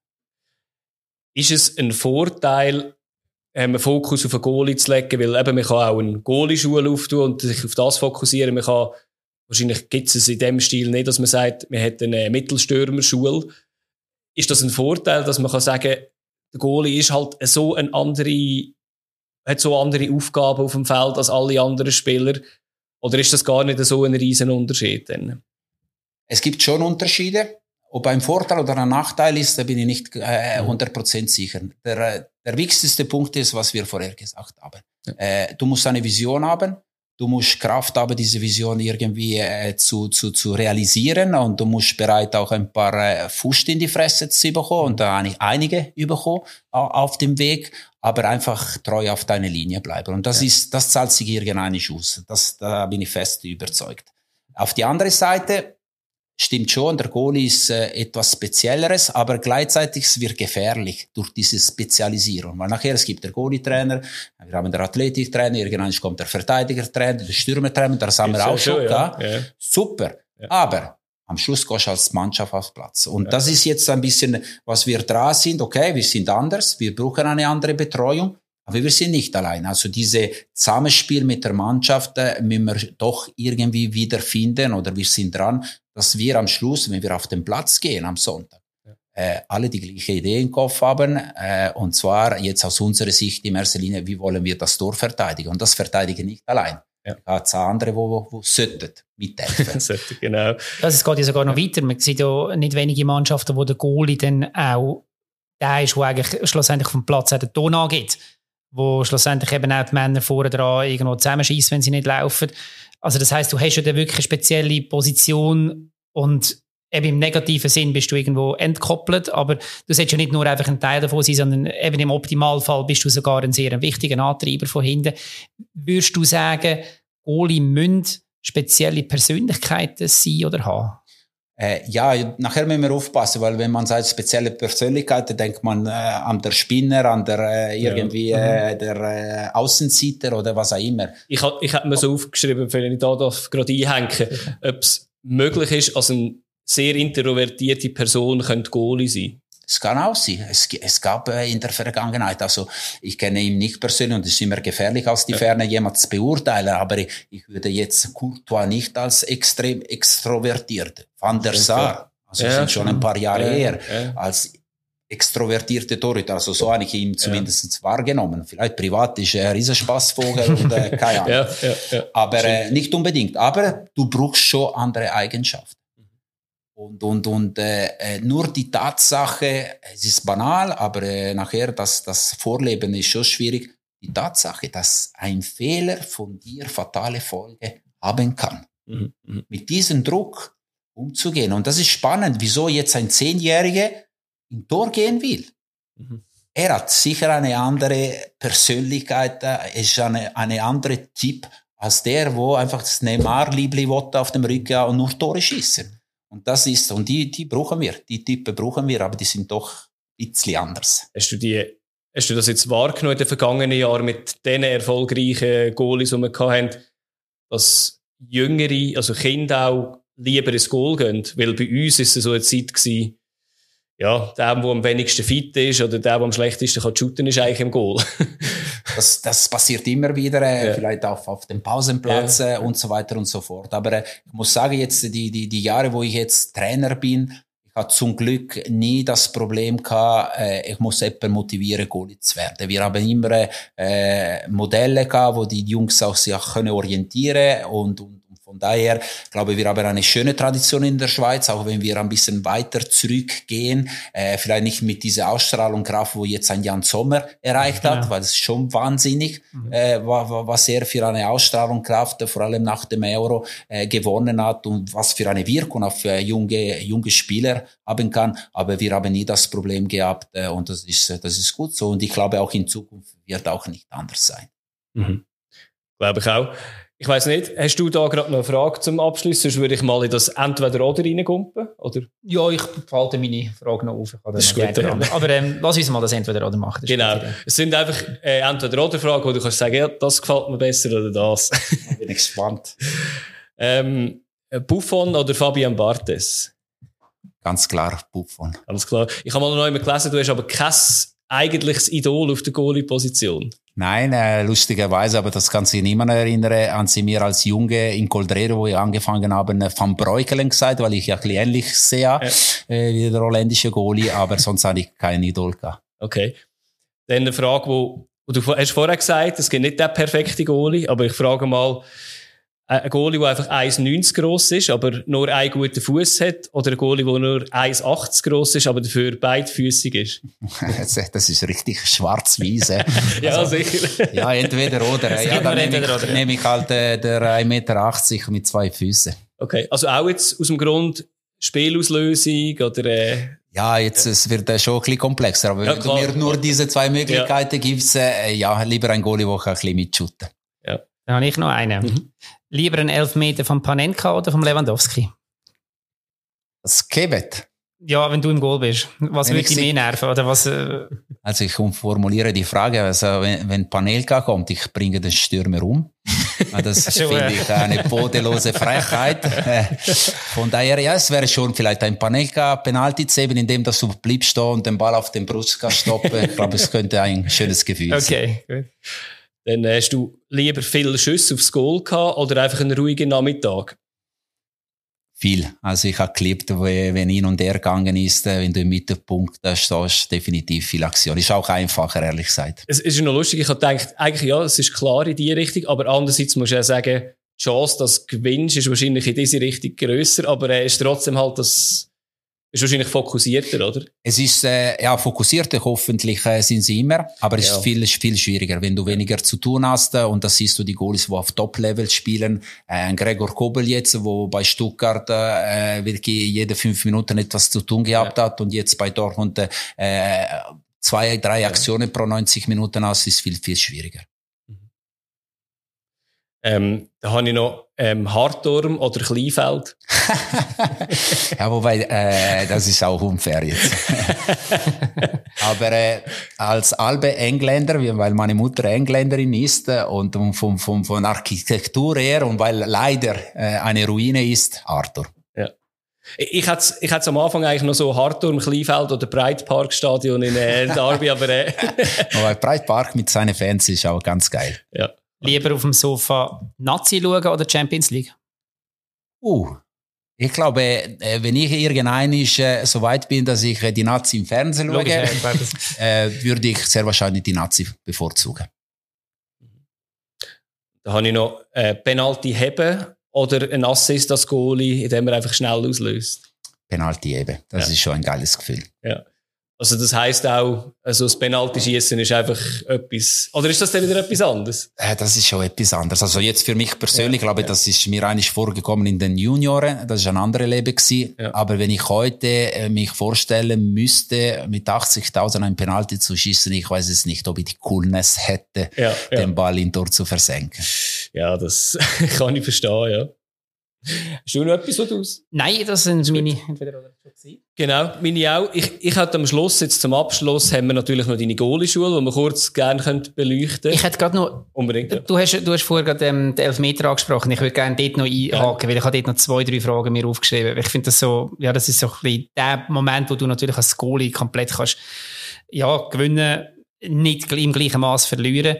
Ist es ein Vorteil, einen Fokus auf einen Goalie zu legen, weil eben man kann auch eine Goalie-Schule auftun und sich auf das fokussieren. Man kann, wahrscheinlich gibt es in dem Stil nicht, dass man sagt, man hat eine Mittelstürmerschule. Ist das ein Vorteil, dass man kann sagen, der Goalie ist halt so eine andere hat so andere Aufgaben auf dem Feld als alle anderen Spieler? Oder ist das gar nicht so ein riesen Unterschied? Denn? Es gibt schon Unterschiede. Ob ein Vorteil oder ein Nachteil ist, da bin ich nicht äh, 100% mhm. sicher. Der, äh, der wichtigste Punkt ist, was wir vorher gesagt haben. Äh, du musst eine Vision haben. Du musst Kraft haben, diese Vision irgendwie äh, zu, zu, zu realisieren und du musst bereit auch ein paar äh, Fuß in die Fresse zu bekommen und da einige bekommen auf dem Weg, aber einfach treu auf deine Linie bleiben. Und das ja. ist, das zahlt sich irgendeine aus. Das, da bin ich fest überzeugt. Auf die andere Seite, Stimmt schon, der Goalie ist äh, etwas Spezielleres, aber gleichzeitig wird gefährlich durch diese Spezialisierung. Weil nachher es gibt der Goalie-Trainer, wir haben den Athletiktrainer, irgendwann kommt der Verteidiger-Trainer, der Stürmer-Trainer, das haben wir auch schon ja. ja. Super. Ja. Aber am Schluss gehst du als Mannschaft auf Platz. Und ja. das ist jetzt ein bisschen, was wir dran sind. Okay, wir sind anders, wir brauchen eine andere Betreuung. Aber wir sind nicht allein. Also diese Zusammenspiel mit der Mannschaft äh, müssen wir doch irgendwie wiederfinden oder wir sind dran, dass wir am Schluss, wenn wir auf den Platz gehen am Sonntag, äh, alle die gleiche Idee im Kopf haben. Äh, und zwar jetzt aus unserer Sicht in erster Linie, wie wollen wir das Tor verteidigen? Und das verteidigen nicht allein. Ja. Da es andere, die wo, wo sollten mithelfen. genau. Das es geht ja sogar noch weiter. Man sieht ja nicht wenige Mannschaften, wo der Goalie dann auch der ist, der eigentlich schlussendlich vom Platz her den Ton angeht. Wo schlussendlich eben auch die Männer vorne dran irgendwo zusammenschießen, wenn sie nicht laufen. Also das heißt, du hast ja dann wirklich eine spezielle Position und eben im negativen Sinn bist du irgendwo entkoppelt, aber du solltest ja nicht nur einfach ein Teil davon sein, sondern eben im Optimalfall bist du sogar ein sehr wichtiger Antreiber von hinten. Würdest du sagen, Goalie müssen spezielle Persönlichkeiten sein oder haben? Äh, ja, nachher müssen wir aufpassen, weil wenn man sagt spezielle Persönlichkeiten, denkt man äh, an der Spinner, an der äh, irgendwie ja. äh, der äh, Außenseiter oder was auch immer. Ich, ich habe mir so aufgeschrieben, wenn ich da gerade einhängen ob es möglich ist, als eine sehr introvertierte Person könnte Goalie sein es kann auch sein. Es, es gab äh, in der Vergangenheit, also ich kenne ihn nicht persönlich und es ist immer gefährlich, aus die ja. Ferne jemand zu beurteilen, aber ich, würde jetzt Courtois nicht als extrem extrovertiert. Van der Sar, also ja, sind schon ein paar Jahre ja, her, als extrovertierte Torhüter, also so habe ich ihn zumindest wahrgenommen. Vielleicht privat ist er ein Riesenspaßvogel und äh, keine Ahnung. Aber äh, nicht unbedingt. Aber du brauchst schon andere Eigenschaften. Und, und, und äh, äh, nur die Tatsache, es ist banal, aber äh, nachher das, das Vorleben ist schon schwierig. Die Tatsache, dass ein Fehler von dir fatale Folge haben kann. Mhm. Mhm. Mit diesem Druck umzugehen. Und das ist spannend, wieso jetzt ein Zehnjähriger in Tor gehen will. Mhm. Er hat sicher eine andere Persönlichkeit, er ist eine, eine andere Typ als der, wo einfach das Neymar-Liebli auf dem Rücken und nur Tore schießen. Und das ist, und die, die brauchen wir, die Typen brauchen wir, aber die sind doch ein bisschen anders. Hast du die, hast du das jetzt wahrgenommen in den vergangenen Jahren mit den erfolgreichen Goalies, die wir hatten, dass Jüngere, also Kinder auch lieber ins Goal gehen? Weil bei uns ist es so eine Zeit gewesen, ja, der, der am wenigsten fit ist oder der, der am schlechtesten kann shooten, ist eigentlich im Goal. das, das passiert immer wieder, äh, ja. vielleicht auch auf dem Pausenplatz ja. und so weiter und so fort. Aber äh, ich muss sagen, jetzt die, die, die Jahre, wo ich jetzt Trainer bin, ich hatte zum Glück nie das Problem gehabt, äh, ich muss jemanden motivieren, Goalie zu werden. Wir haben immer äh, Modelle gehabt, wo die Jungs auch sich können orientieren und, und von daher glaube ich, wir haben eine schöne Tradition in der Schweiz, auch wenn wir ein bisschen weiter zurückgehen, äh, vielleicht nicht mit dieser Ausstrahlung Kraft, wo jetzt ein Jan Sommer erreicht hat, ja. weil es schon wahnsinnig mhm. äh, war, was er für eine Ausstrahlung Kraft, vor allem nach dem Euro äh, gewonnen hat und was für eine Wirkung auf äh, junge junge Spieler haben kann. Aber wir haben nie das Problem gehabt äh, und das ist das ist gut so und ich glaube auch in Zukunft wird auch nicht anders sein. Mhm. Glaube ich auch. Ich weiß nicht, hast du da gerade noch eine Frage zum Abschluss? Sonst würde ich mal in das Entweder-Oder reingumpen, oder? Ja, ich behalte meine Frage noch auf. Das ist gut. Ja. Aber ähm, lass uns mal das Entweder-Oder machen. Genau. Es sind einfach äh, Entweder-Oder-Fragen, wo du kannst sagen, ja, das gefällt mir besser oder das. Bin ich gespannt. ähm, Buffon oder Fabian Bartes? Ganz klar, Buffon. Ganz klar. Ich habe mal noch einmal gelesen, du hast aber kein eigentliches Idol auf der Goalie-Position. Nein, äh, lustigerweise, aber das kann sich niemand erinnern, an sie mir als Junge in Coldrero, wo ich angefangen habe, äh, Van Breukelen gesagt, weil ich ja ähnlich sehe, äh, wie der holländische Goalie, aber sonst habe ich keinen Idol gehabt. Okay. Dann eine Frage, wo, wo du hast vorher gesagt, es gibt nicht der perfekte Goalie, aber ich frage mal, ein Goalie, der einfach 1,90 groß ist, aber nur einen guten Fuß hat, oder ein Goalie, der nur 1,80 groß ist, aber dafür beidfüßig ist? das ist richtig schwarz-weiß. ja, also, sicher. Ja, entweder oder. Ja, dann nehme ich, nehme ich halt äh, der 1,80 Meter mit zwei Füßen. Okay, also auch jetzt aus dem Grund Spielauslösung oder... Äh, ja, jetzt es wird äh, schon ein bisschen komplexer, aber ja, wenn du mir nur diese zwei Möglichkeiten ja. gibst, äh, ja, lieber ein Goalie, der ein bisschen mitschütten. Ja. Dann habe ich noch einen. Mhm. Lieber ein Elfmeter von Panenka oder vom Lewandowski? Das Kebet. Ja, wenn du im Goal bist. Was würde dich mehr nerven? Oder was, äh Also ich formuliere die Frage, also wenn, wenn Panelka kommt, ich bringe den Stürmer um. Das finde ich eine bodenlose Frechheit. Von daher, ja, es wäre schon vielleicht ein Panelka Penalty zu sehen, indem dass du bleibst da und den Ball auf den Brust stoppen. Ich glaube, es könnte ein schönes Gefühl sein. Okay, gut. Dann hast du lieber viele Schüsse aufs Goal gehabt oder einfach einen ruhigen Nachmittag? Viel. Also ich habe geliebt, wenn hin und her gegangen ist, äh, wenn du im Mittelpunkt stehst, definitiv viel Aktion. Ist auch einfacher, ehrlich gesagt. Es ist noch lustig, ich habe gedacht, eigentlich ja, es ist klar in die Richtung, aber andererseits muss ich ja sagen, die Chance, dass du gewinnst, ist wahrscheinlich in diese Richtung grösser, aber es ist trotzdem halt das ist wahrscheinlich fokussierter, oder? Es ist, äh, ja, fokussierter, hoffentlich äh, sind sie immer, aber es ja. ist viel, viel schwieriger, wenn du weniger zu tun hast, äh, und das siehst du die Goalies, die auf Top-Level spielen, äh, Gregor Kobel jetzt, wo bei Stuttgart äh, wirklich jede fünf Minuten etwas zu tun gehabt ja. hat und jetzt bei Dortmund äh, zwei, drei Aktionen ja. pro 90 Minuten hast, ist viel, viel schwieriger. Ähm, da habe ich noch ähm, Hartturm oder Kleinfeld. ja, wobei, äh, das ist auch unfair jetzt. Aber äh, als halbe Engländer, weil meine Mutter Engländerin ist äh, und von, von, von Architektur her und weil leider äh, eine Ruine ist, Arthur. Ja. Ich hätte ich hätte am Anfang eigentlich noch so Hartturm, Kleinfeld oder Breitparkstadion in äh, Derby, aber... Äh. aber Breitpark mit seinen Fans ist auch ganz geil. Ja. Lieber auf dem Sofa Nazi schauen oder Champions League? Uh, ich glaube, äh, wenn ich irgendein äh, so weit bin, dass ich äh, die Nazi im Fernsehen schaue, würde ich sehr wahrscheinlich die Nazi bevorzugen. Da habe ich noch äh, Penalty heben oder ein Assist als Goalie, indem er einfach schnell auslöst. Penalty heben, das ja. ist schon ein geiles Gefühl. Ja. Also das heisst auch, also das Penalty-Schießen ist einfach etwas, oder ist das dann wieder etwas anderes? Äh, das ist schon etwas anderes. Also jetzt für mich persönlich, ja, glaube ich, ja. das ist mir eigentlich vorgekommen in den Junioren, das ist ein anderes Leben gewesen. Ja. Aber wenn ich heute äh, mich vorstellen müsste, mit 80.000 ein Penalty zu schießen, ich weiß es nicht, ob ich die Coolness hätte, den Ball in Tor zu versenken. Ja, das kann ich verstehen, ja. Hast du noch etwas, was du aus? Nein, das sind meine entweder oder Genau, meine auch. Ich, ich hätte am Schluss, jetzt zum Abschluss, haben wir natürlich noch deine Goalie-Schule, die wir kurz gerne beleuchten können. Ich hätte gerade noch... Unbedingt, ja. Du hast, du hast vorher gerade ähm, den Elfmeter angesprochen. Ich würde gerne dort noch einhaken, ja. weil ich habe dort noch zwei, drei Fragen mir aufgeschrieben. Ich finde das so, ja, das ist so ein bisschen der Moment, wo du natürlich als Goalie komplett kannst, ja, gewinnen, nicht im gleichen Maß verlieren.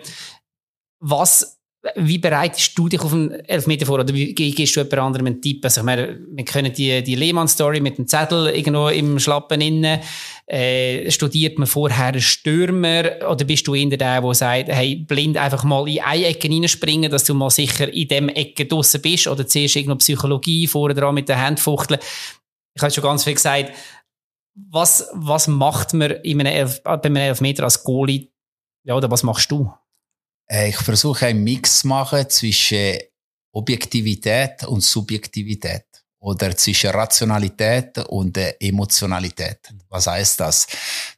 Was wie bereitest du dich auf einen Elfmeter vor? Oder wie gehst du jemand anderem einen Tipp? Also, ich meine, wir können die, die Lehmann-Story mit dem Zettel irgendwo im Schlappen innen. Äh, studiert man vorher einen Stürmer? Oder bist du eher der, der sagt, hey, blind einfach mal in eine Ecke reinspringen, dass du mal sicher in dem Ecke draussen bist? Oder zuerst irgendwo Psychologie vorher dran mit den Handfuchteln? Ich habe schon ganz viel gesagt. Was, was macht man in einem Elf, bei einem Elfmeter als Goalie? Ja, oder was machst du? Äh, ich versuche einen Mix zu machen zwischen Objektivität und Subjektivität oder zwischen Rationalität und äh, Emotionalität. Was heißt das?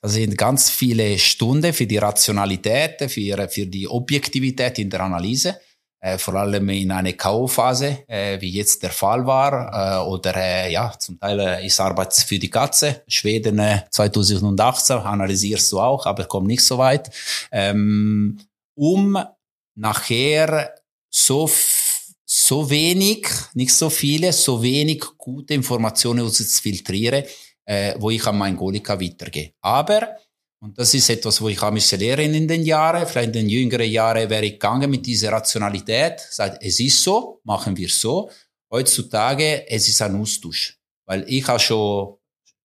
Das sind ganz viele Stunden für die Rationalität, für, für die Objektivität in der Analyse, äh, vor allem in einer K.O.-Phase, äh, wie jetzt der Fall war, äh, oder äh, ja, zum Teil ist Arbeit für die Katze. Schweden äh, 2018 analysierst du auch, aber komm nicht so weit. Ähm, um nachher so, so wenig, nicht so viele, so wenig gute Informationen zu filtrieren, äh, wo ich an meinen Golika weitergehe. Aber, und das ist etwas, wo ich habe mich lernen in den Jahren, vielleicht in den jüngeren Jahren wäre ich gegangen mit dieser Rationalität, sagt, es ist so, machen wir so. Heutzutage, es ist ein Austausch. Weil ich habe schon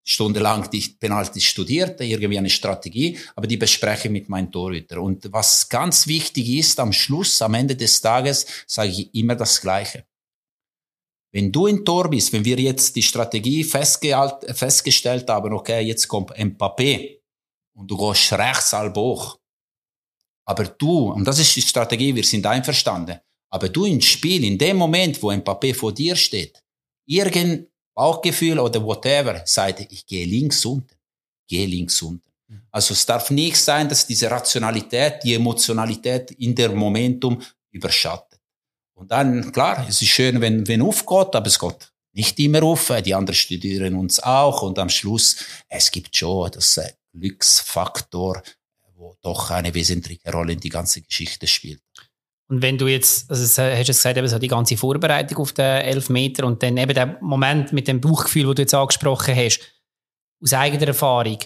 stundenlang die Penalty studiert, irgendwie eine Strategie, aber die bespreche ich mit meinem Torhüter. Und was ganz wichtig ist, am Schluss, am Ende des Tages, sage ich immer das Gleiche. Wenn du in Tor bist, wenn wir jetzt die Strategie festgestellt haben, okay, jetzt kommt Mbappé und du gehst rechts halb hoch. Aber du, und das ist die Strategie, wir sind einverstanden, aber du im Spiel, in dem Moment, wo Mbappé vor dir steht, irgend Bauchgefühl oder whatever, sagt, ich gehe links unten, gehe links unten. Mhm. Also es darf nicht sein, dass diese Rationalität, die Emotionalität in der Momentum überschattet. Und dann, klar, es ist schön, wenn, wenn aufgeht, aber es geht nicht immer auf. Die anderen studieren uns auch und am Schluss, es gibt schon das äh, Glücksfaktor, wo doch eine wesentliche Rolle in die ganze Geschichte spielt. Und wenn du jetzt, also hast du gesagt, eben so die ganze Vorbereitung auf den Elfmeter und dann eben der Moment mit dem Bauchgefühl, wo du jetzt angesprochen hast, aus eigener Erfahrung,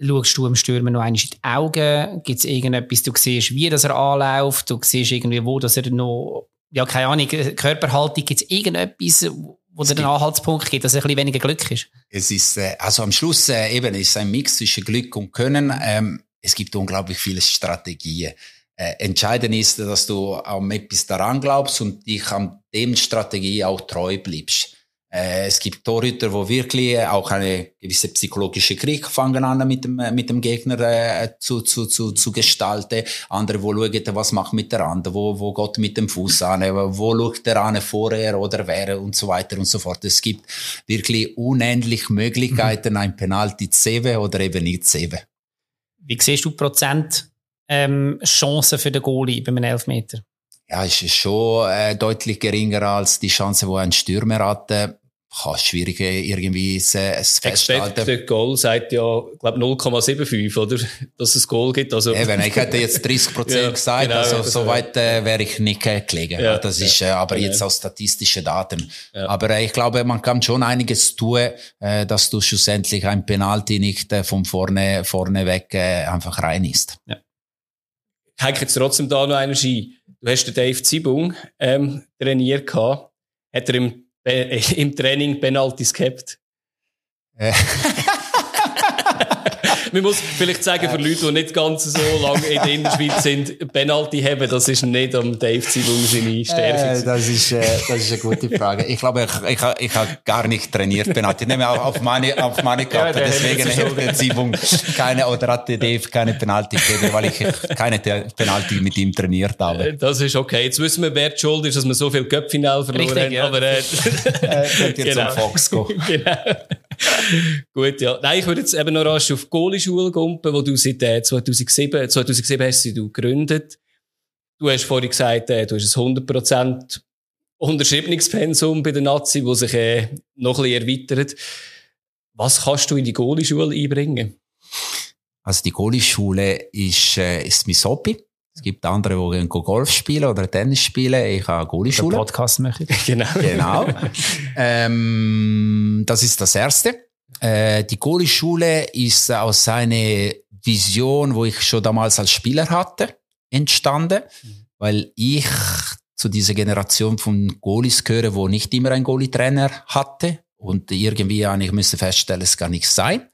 schaust du dem Stürmer noch einmal in die Augen? Gibt es irgendetwas, du siehst, wie das er anläuft, du siehst irgendwie, wo dass er noch, ja, keine Ahnung, Körperhaltung, gibt es irgendetwas, wo dir einen Anhaltspunkt gibt, dass er ein bisschen weniger Glück ist? Es ist, äh, also am Schluss äh, eben, ist ein Mix zwischen Glück und Können. Ähm, es gibt unglaublich viele Strategien. Äh, entscheidend ist, dass du an etwas daran glaubst und dich an dem Strategie auch treu bleibst. Äh, es gibt Torhüter, wo wirklich auch eine gewisse psychologische Krieg fangen an mit dem, mit dem Gegner äh, zu, zu, zu, zu gestalten. Andere, wo schauen, was macht mit der anderen, wo, wo geht mit dem Fuß an, wo schaut der an vorher oder wäre und so weiter und so fort. Es gibt wirklich unendlich Möglichkeiten, ein Penalty zu sehen oder eben nicht zu sehen. Wie siehst du Prozent ähm, Chancen für den Goalie bei einem Elfmeter? Ja, ist schon äh, deutlich geringer als die Chance, die ein Stürmer hatte. Kann schwierig irgendwie es, es festhalten. Expected Goal sagt ja, glaube 0,75, oder? Dass es Goal gibt. Also. Eben, ich hätte jetzt 30 Prozent ja, gesagt, genau, also so weit äh, wäre ich nicht äh, gelegen. Ja, das ist äh, aber genau. jetzt aus statistischen Daten. Ja. Aber äh, ich glaube, man kann schon einiges tun, äh, dass du schlussendlich ein Penalty nicht äh, von vorne, vorne weg äh, einfach rein ist. Ja hänge jetzt trotzdem da noch einen ein. Du hast den Dave Zibung ähm, trainiert gehabt. Hat er im, äh, im Training Penalties gehabt? Äh. man muss vielleicht sagen, für Leute, die nicht ganz so lange in der Innerschweiz sind, Penalty haben, das ist nicht am Dave Zibung seine Stärke. Äh, das, ist, äh, das ist eine gute Frage. Ich glaube, ich, ich, ich habe gar nicht trainiert Penalty. Ich nehme auf meine, auf meine Kappe. Ja, Deswegen hat der Zibung keine, oder hat der Dave keine Penalty gegeben, weil ich keine Penalty mit ihm trainiert habe. Äh, das ist okay. Jetzt wissen wir, wer die schuld ist, dass wir so viel Köpfinal verloren Richtig, haben. Ja. Aber, äh, äh, könnt ihr genau. zum Fox gehen. genau. Gut, ja. Nein, ich würde jetzt eben noch rasch auf Goalie-Schule gumpen, wo du seit äh, 2007, 2007 hast du gegründet. Du hast vorhin gesagt, äh, du hast ein 100% unterschriebenes Pensum bei der Nazi, wo sich äh, noch ein erweitert. Was kannst du in die Goalie-Schule einbringen? Also die Goalie-Schule ist, äh, ist mein Hobby. Es gibt andere, die gehen Golf spielen oder Tennis spielen. Ich habe Goalie-Schule. Podcast möchte ich. Genau. genau. ähm, das ist das Erste. Äh, die Goalie-Schule ist aus einer Vision, wo ich schon damals als Spieler hatte, entstanden. Mhm. weil ich zu dieser Generation von Goalies gehöre, wo nicht immer ein Goalie-Trainer hatte und irgendwie ich müsste feststellen, es kann nicht sein.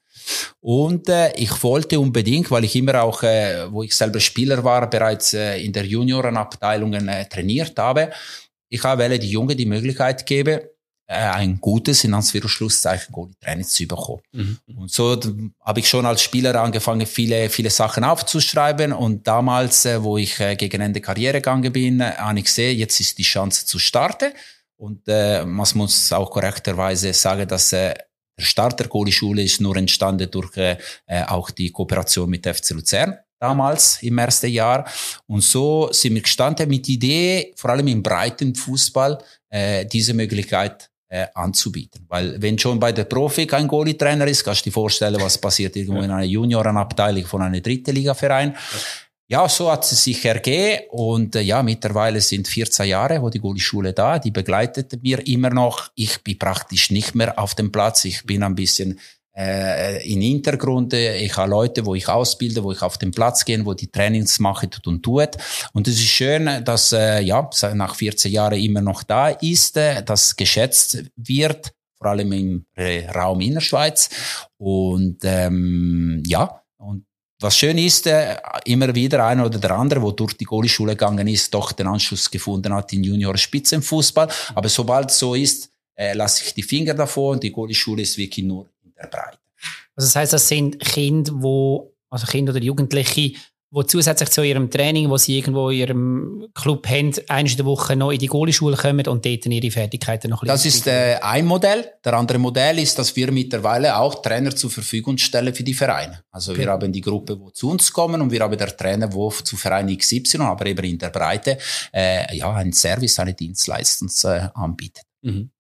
Und äh, ich wollte unbedingt, weil ich immer auch, äh, wo ich selber Spieler war, bereits äh, in der Juniorenabteilungen äh, trainiert habe, ich habe die Jungen die Möglichkeit geben, äh, ein gutes, in Anführungszeichen, Goalie-Training zu bekommen. Mhm. Und so habe ich schon als Spieler angefangen, viele, viele Sachen aufzuschreiben. Und damals, äh, wo ich äh, gegen Ende Karriere gegangen bin, habe ich gesehen, jetzt ist die Chance zu starten. Und äh, man muss auch korrekterweise sagen, dass äh, der Start der Goalie-Schule ist nur entstanden durch äh, auch die Kooperation mit FC Luzern damals im ersten Jahr. Und so sind wir gestanden mit der Idee, vor allem im breiten Fußball, äh, diese Möglichkeit äh, anzubieten. Weil wenn schon bei der Profi kein Goalie-Trainer ist, kannst du dir vorstellen, was passiert irgendwo ja. in einer Juniorenabteilung von einem dritten Liga-Verein. Ja, so hat es sich ergeben und äh, ja, mittlerweile sind 14 Jahre, wo die Goalie-Schule da, die begleitet mir immer noch. Ich bin praktisch nicht mehr auf dem Platz, ich bin ein bisschen äh, in Hintergrund. Ich habe Leute, wo ich ausbilde, wo ich auf den Platz gehe, wo die Trainings mache und tut. Und es ist schön, dass äh, ja nach 14 Jahren immer noch da ist, äh, das geschätzt wird, vor allem im äh, Raum Innerschweiz. Und ähm, ja, was schön ist, äh, immer wieder einer oder der andere, wo durch die Goalie-Schule gegangen ist, doch den Anschluss gefunden hat in Junior-Spitzenfußball. Aber sobald so ist, äh, lasse ich die Finger davor und die Goalie-Schule ist wirklich nur in der Breite. Also das heißt, das sind Kinder, wo, also Kinder oder Jugendliche, wo zusätzlich zu ihrem Training, wo sie irgendwo in ihrem Club haben, in der Woche noch in die Goalie-Schule kommen und dort ihre Fertigkeiten noch ein Das ist äh, ein Modell. Der andere Modell ist, dass wir mittlerweile auch Trainer zur Verfügung stellen für die Vereine. Also okay. wir haben die Gruppe, wo zu uns kommen und wir haben der Trainer, wo zu Verein XY, aber eben in der Breite, äh, ja, einen Service, eine Dienstleistung äh, anbietet. Mhm.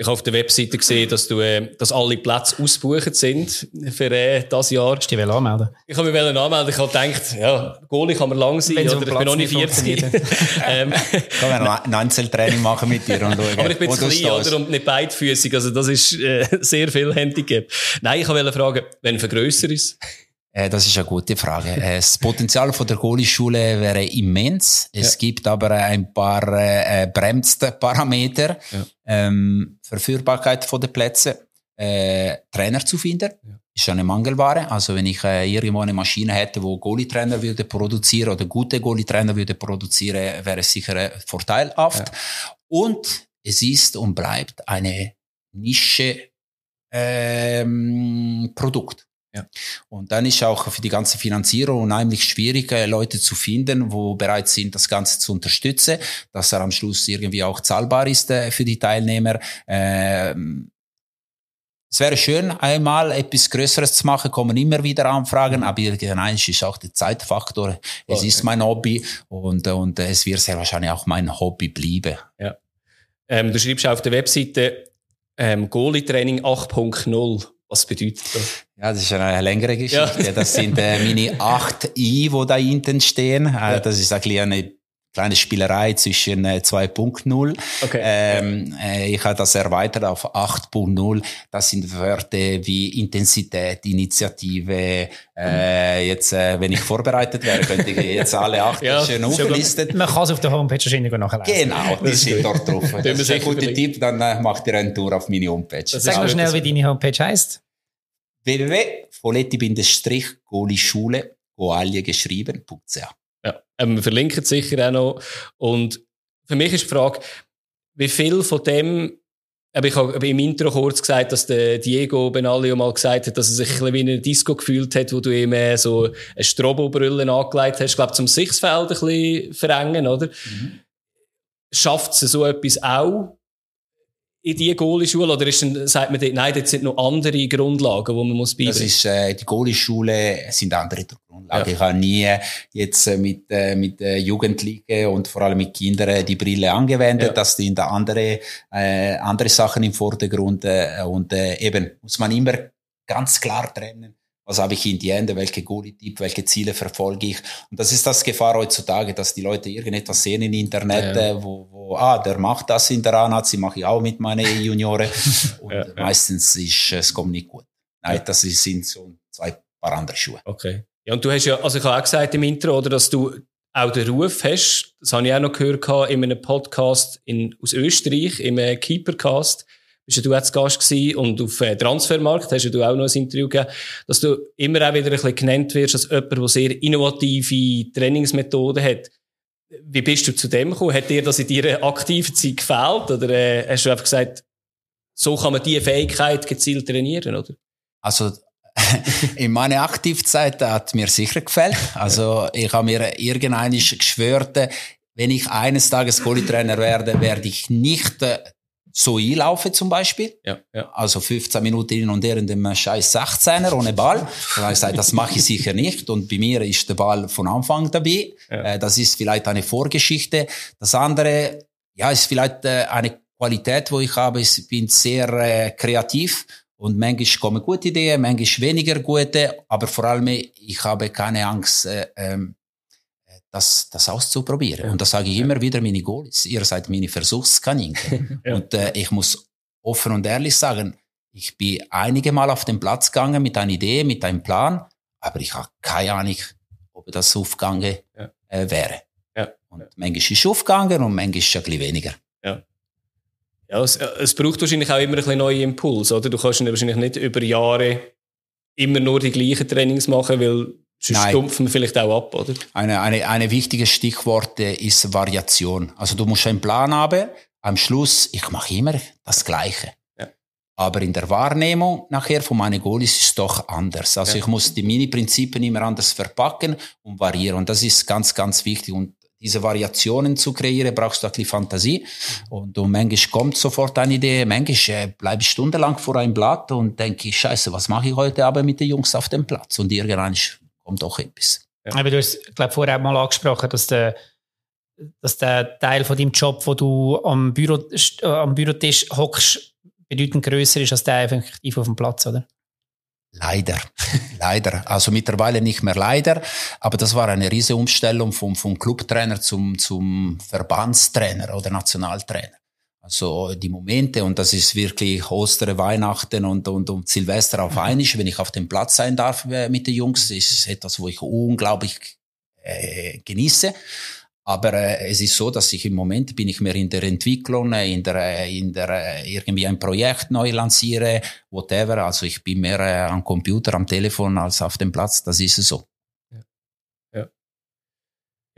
Ich habe auf der Webseite gesehen, dass du, äh, dass alle Plätze ausgebucht sind für äh, das Jahr. Hast du dich anmelden? Ich habe mich anmelden. Ich habe gedacht, ja, Goalie kann man lang sein, Wenn oder ich bin noch nicht 40. ähm, kann man ein Einzeltraining machen mit dir und schauen, Aber ich bin zu klein, oder? Und nicht beidfüßig. Also, das ist äh, sehr viel Handicap. Nein, ich wollte fragen, wenn vergrößer ist? Äh, das ist eine gute Frage. Äh, das Potenzial von der Goalie-Schule wäre immens. Es ja. gibt aber ein paar äh, bremste Parameter. Ja. Ähm, Verführbarkeit von den Plätzen. Äh, Trainer zu finden, ja. ist eine Mangelware. Also wenn ich äh, irgendwo eine Maschine hätte, wo Goalie-Trainer würde produzieren oder gute Goalie-Trainer würde produzieren, wäre es sicher vorteilhaft. Und es ist und bleibt eine Nische ähm, Produkt. Ja. Und dann ist auch für die ganze Finanzierung unheimlich schwierig, äh, Leute zu finden, wo bereit sind, das Ganze zu unterstützen, dass er am Schluss irgendwie auch zahlbar ist äh, für die Teilnehmer. Ähm, es wäre schön, einmal etwas Größeres zu machen, kommen immer wieder Anfragen, aber irgendwann ist auch der Zeitfaktor. Es okay. ist mein Hobby und, und es wird sehr wahrscheinlich auch mein Hobby bleiben. Ja. Ähm, du schreibst auf der Webseite ähm, Goalie-Training 8.0. Was bedeutet das? Ja, das ist eine längere Geschichte. Ja. Das sind äh, meine acht I, wo da hinten stehen. Äh, ja. Das ist eigentlich eine kleine Spielerei zwischen äh, 2.0. Okay. Ähm, äh, ich habe das erweitert auf 8.0. Das sind Wörter wie Intensität, Initiative. Äh, jetzt, äh, wenn ich vorbereitet wäre, könnte ich jetzt alle acht ja, schön auflisten. Man kann es auf der Homepage wahrscheinlich nachlesen. Genau, die sind dort drauf. Das ist ein guter Tipp, dann äh, macht ihr eine Tour auf meine Homepage. Sag mal schnell, wie deine Homepage heißt www.foletti-schule, Goalie geschrieben.ch. Ja, ähm, wir verlinken es sicher auch noch. Und für mich ist die Frage, wie viel von dem, ich habe im Intro kurz gesagt, dass der Diego Benaglio mal gesagt hat, dass er sich ein bisschen wie in einer Disco gefühlt hat, wo du ihm so eine Strobo-Brille angelegt hast, ich glaube, zum Sichtfeld ein bisschen verengen, oder? Mhm. Schafft es so etwas auch? In die Goalie-Schule oder ist, sagt man, nein, dort sind noch andere Grundlagen, die man muss beibringen? Das ist, äh, die Goalie-Schule sind andere Grundlagen. Ja. Ich habe nie jetzt äh, mit, äh, mit äh, Jugendlichen und vor allem mit Kindern die Brille angewendet, ja. dass die in der andere, äh, andere Sachen im Vordergrund äh, und äh, eben muss man immer ganz klar trennen was habe ich in die Hände, welche Goalie-Tipp, welche Ziele verfolge ich. Und das ist das Gefahr heutzutage, dass die Leute irgendetwas sehen im Internet, ja, ja. wo, wo, ah, der macht das in der A-Nazi, mache ich auch mit meinen Junioren. Und ja, meistens ist es kommt nicht gut. Nein, das sind so zwei paar andere Schuhe. Okay. Ja, und du hast ja, also ich habe auch gesagt im Intro, oder, dass du auch den Ruf hast, das habe ich auch noch gehört in einem Podcast in, aus Österreich, im äh, Keepercast, bist du jetzt Gast gewesen und auf äh, Transfermarkt hast du auch noch ein Interview gegeben, dass du immer auch wieder ein bisschen genannt wirst als jemand, der sehr innovative Trainingsmethoden hat. Wie bist du zu dem gekommen? Hat dir das in deiner aktiven Zeit gefällt? Oder äh, hast du einfach gesagt, so kann man diese Fähigkeit gezielt trainieren, oder? Also in meiner Aktivzeit hat mir sicher gefällt. Also ich habe mir irgendwann geschwört, wenn ich eines Tages Polytrainer werde, werde ich nicht äh, so einlaufen zum Beispiel. Ja, ja. Also 15 Minuten hin und her in dem scheiß 16er ohne Ball. Da habe ich gesagt, das mache ich sicher nicht. Und bei mir ist der Ball von Anfang dabei. Ja. Äh, Das ist vielleicht eine Vorgeschichte. Das andere, ja, ist vielleicht äh, eine Qualität, wo ich habe. Ich bin sehr äh, kreativ und manchmal kommen gute Ideen, manchmal weniger gute, aber vor allem ich habe keine Angst, äh, ähm, das, das auszuprobieren. Ja. Und das sage ich immer wieder meine Goalies. Ihr seid meine Versuchskaninchen. Ja. Und äh, ich muss offen und ehrlich sagen, ich bin einige Mal auf den Platz gegangen mit einer Idee, mit einem Plan, aber ich habe keine Ahnung, ob das aufgegangen Ja. äh, wäre. Und manchmal ist es aufgegangen und manchmal ist es ein bisschen weniger. Ja, es, es braucht wahrscheinlich auch immer ein bisschen neue Impulse, oder? Du kannst wahrscheinlich nicht über Jahre immer nur die gleichen Trainings machen, weil sonst Nein. stumpfen vielleicht auch ab, oder? Eine, eine, eine wichtige Stichwort äh, ist Variation. Also du musst einen Plan haben. Am Schluss, ich mache immer das Gleiche. Ja. Aber in der Wahrnehmung nachher von meinen Goalies ist es doch anders. Also Ja. ich muss die Mini-Prinzipien immer anders verpacken und variieren. Und das ist ganz, ganz wichtig. Und diese Variationen zu kreieren, brauchst du ein bisschen Fantasie. Und, und manchmal kommt sofort eine Idee, manchmal äh, bleibe ich stundenlang vor einem Blatt und denke, scheiße, was mache ich heute Abend mit den Jungs auf dem Platz? Und irgendwann kommt doch etwas. Aber du hast, glaube vorher auch mal angesprochen, dass der, dass der Teil von deinem Job, wo du am, Büro, am Bürotisch hockst, bedeutend größer ist als der effektiv auf dem Platz, oder? Leider, leider. Also mittlerweile nicht mehr leider, aber das war eine riesige Umstellung vom, vom Clubtrainer zum, zum Verbandstrainer oder Nationaltrainer. Also die Momente, und das ist wirklich Ostern, Weihnachten und, und, und Silvester auf einmal, wenn ich auf dem Platz sein darf äh, mit den Jungs, ist etwas, wo ich unglaublich äh, genieße. Aber äh, es ist so, dass ich im Moment bin ich mehr in der Entwicklung, äh, in der, äh, in der irgendwie ein Projekt neu lanciere, whatever. Also ich bin mehr äh, am Computer, am Telefon als auf dem Platz. Das ist es so.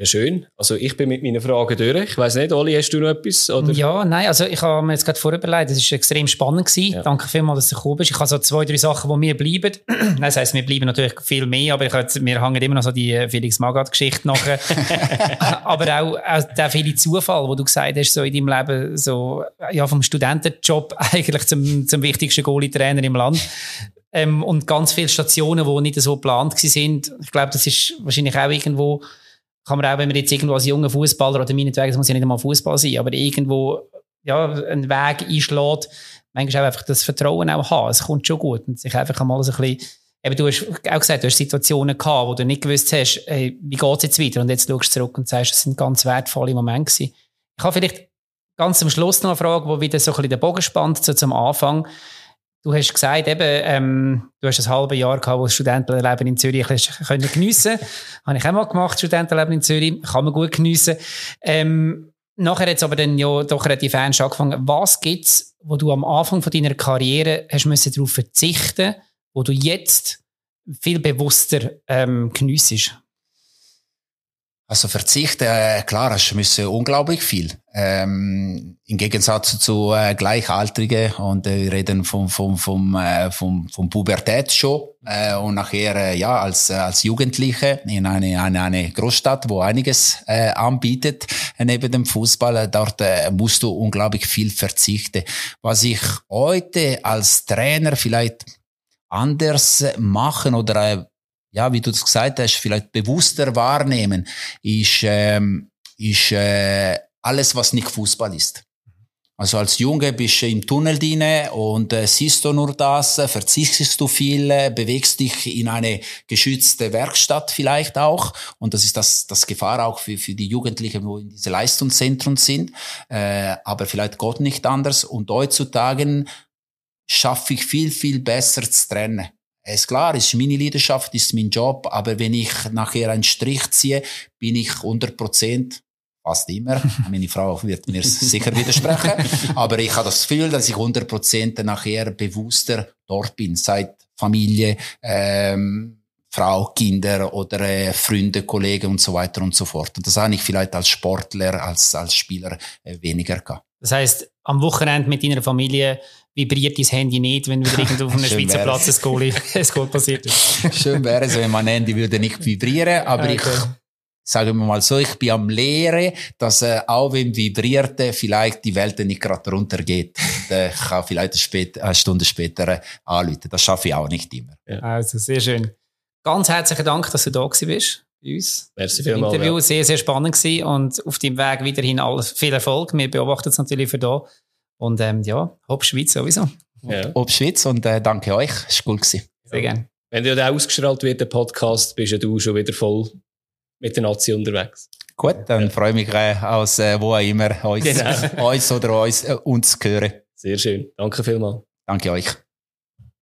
Ja, schön. Also ich bin mit meinen Fragen durch. Ich weiss nicht, Oli, hast du noch etwas? Oder? Ja, nein, also ich habe mir jetzt gerade vorher überlegt, es war extrem spannend. Gewesen. Ja. Danke vielmals, dass du gekommen bist. Ich habe so zwei, drei Sachen, die mir bleiben. Nein, das heisst, mir bleiben natürlich viel mehr, aber ich jetzt, mir hängen immer noch so die Felix Magath-Geschichte nachher. aber auch, auch der viele Zufall, wo du gesagt hast, so in deinem Leben, so, ja, vom Studentenjob eigentlich zum, zum wichtigsten Goalie-Trainer im Land. Ähm, und ganz viele Stationen, die nicht so geplant sind. Ich glaube, das ist wahrscheinlich auch irgendwo, kann man auch, wenn man jetzt irgendwo als junger Fußballer oder meinetwegen, das muss ja nicht einmal Fußball sein, aber irgendwo ja, einen Weg einschlägt, manchmal auch einfach das Vertrauen auch haben. Es kommt schon gut und sich einfach einmal so ein bisschen, eben du hast auch gesagt, du hast Situationen gehabt, wo du nicht gewusst hast, hey, wie geht's jetzt weiter und jetzt schaust du zurück und sagst, es sind ganz wertvolle Momente gewesen. Ich habe vielleicht ganz am Schluss noch eine Frage, wo wieder so ein bisschen den Bogen spannt, so zum Anfang. Du hast gesagt, eben, ähm, du hast ein halbes Jahr gehabt, wo das Studentenleben in Zürich können geniessen. Habe ich auch mal gemacht, Studentenleben in Zürich. Kann man gut geniessen. Ähm, nachher hat es aber dann ja doch relativ ernst angefangen. Was gibt's, wo du am Anfang von deiner Karriere hast müssen darauf verzichten, wo du jetzt viel bewusster ähm, geniessest? Also Verzicht, äh, klar, es müsse unglaublich viel. Ähm, Im Gegensatz zu äh, Gleichaltrigen und äh, wir reden vom vom vom äh, vom, vom Pubertät schon äh, und nachher äh, ja als äh, als Jugendliche in eine eine eine Großstadt, wo einiges äh, anbietet äh, neben dem Fußball. Äh, dort äh, musst du unglaublich viel verzichten. Was ich heute als Trainer vielleicht anders machen oder äh, ja, wie du das gesagt hast, vielleicht bewusster wahrnehmen, ist, ähm, ist äh, alles, was nicht Fußball ist. Also als Junge bist du im Tunnel drin und äh, siehst du nur das, äh, verzichtest du viel, äh, bewegst dich in eine geschützte Werkstatt vielleicht auch. Und das ist das, das Gefahr auch für, für die Jugendlichen, wo in diese Leistungszentren sind. Äh, aber vielleicht Gott nicht anders. Und heutzutage schaffe ich viel, viel besser zu trennen. Es klar, es ist meine Leidenschaft, es ist mein Job, aber wenn ich nachher einen Strich ziehe, bin ich 100 Prozent fast immer. Meine Frau wird mir sicher widersprechen. Aber ich habe das Gefühl, dass ich 100 Prozent nachher bewusster dort bin, seit Familie, ähm, Frau, Kinder oder äh, Freunde, Kollegen und so weiter und so fort. Und das habe ich vielleicht als Sportler, als, als Spieler äh, weniger gehabt. Das heißt, am Wochenende mit deiner Familie vibriert dein Handy nicht, wenn wieder irgendwo auf einem Schweizer. Platz ein Goal, ein Goal passiert ist. Schön wäre es, wenn mein Handy würde nicht vibrieren, aber okay. ich sagen wir mal so, ich bin am Lehren, dass äh, auch wenn vibrierte, vielleicht die Welt nicht gerade runtergeht. Und, äh, ich kann vielleicht eine, spät, eine Stunde später äh, anrufen. Das schaffe ich auch nicht immer. Ja. Also sehr schön. Ganz herzlichen Dank, dass du da bist bei uns. Merci vielmals. Das Interview ja. sehr, sehr spannend gewesen und auf deinem Weg weiterhin alles, viel Erfolg. Wir beobachten es natürlich für da. Und ähm, ja, Hop Schweiz sowieso. Ja. Hop Schweiz und äh, danke euch. Es war cool. Gewesen. Sehr gerne. Wenn ja ausgestrahlt wird, der Podcast, bist ja du schon wieder voll mit der Nazi unterwegs. Gut, dann ja. freue ich mich äh, aus äh, wo auch immer uns, genau. uns oder uns, äh, uns zu hören. Sehr schön. Danke vielmals. Danke euch.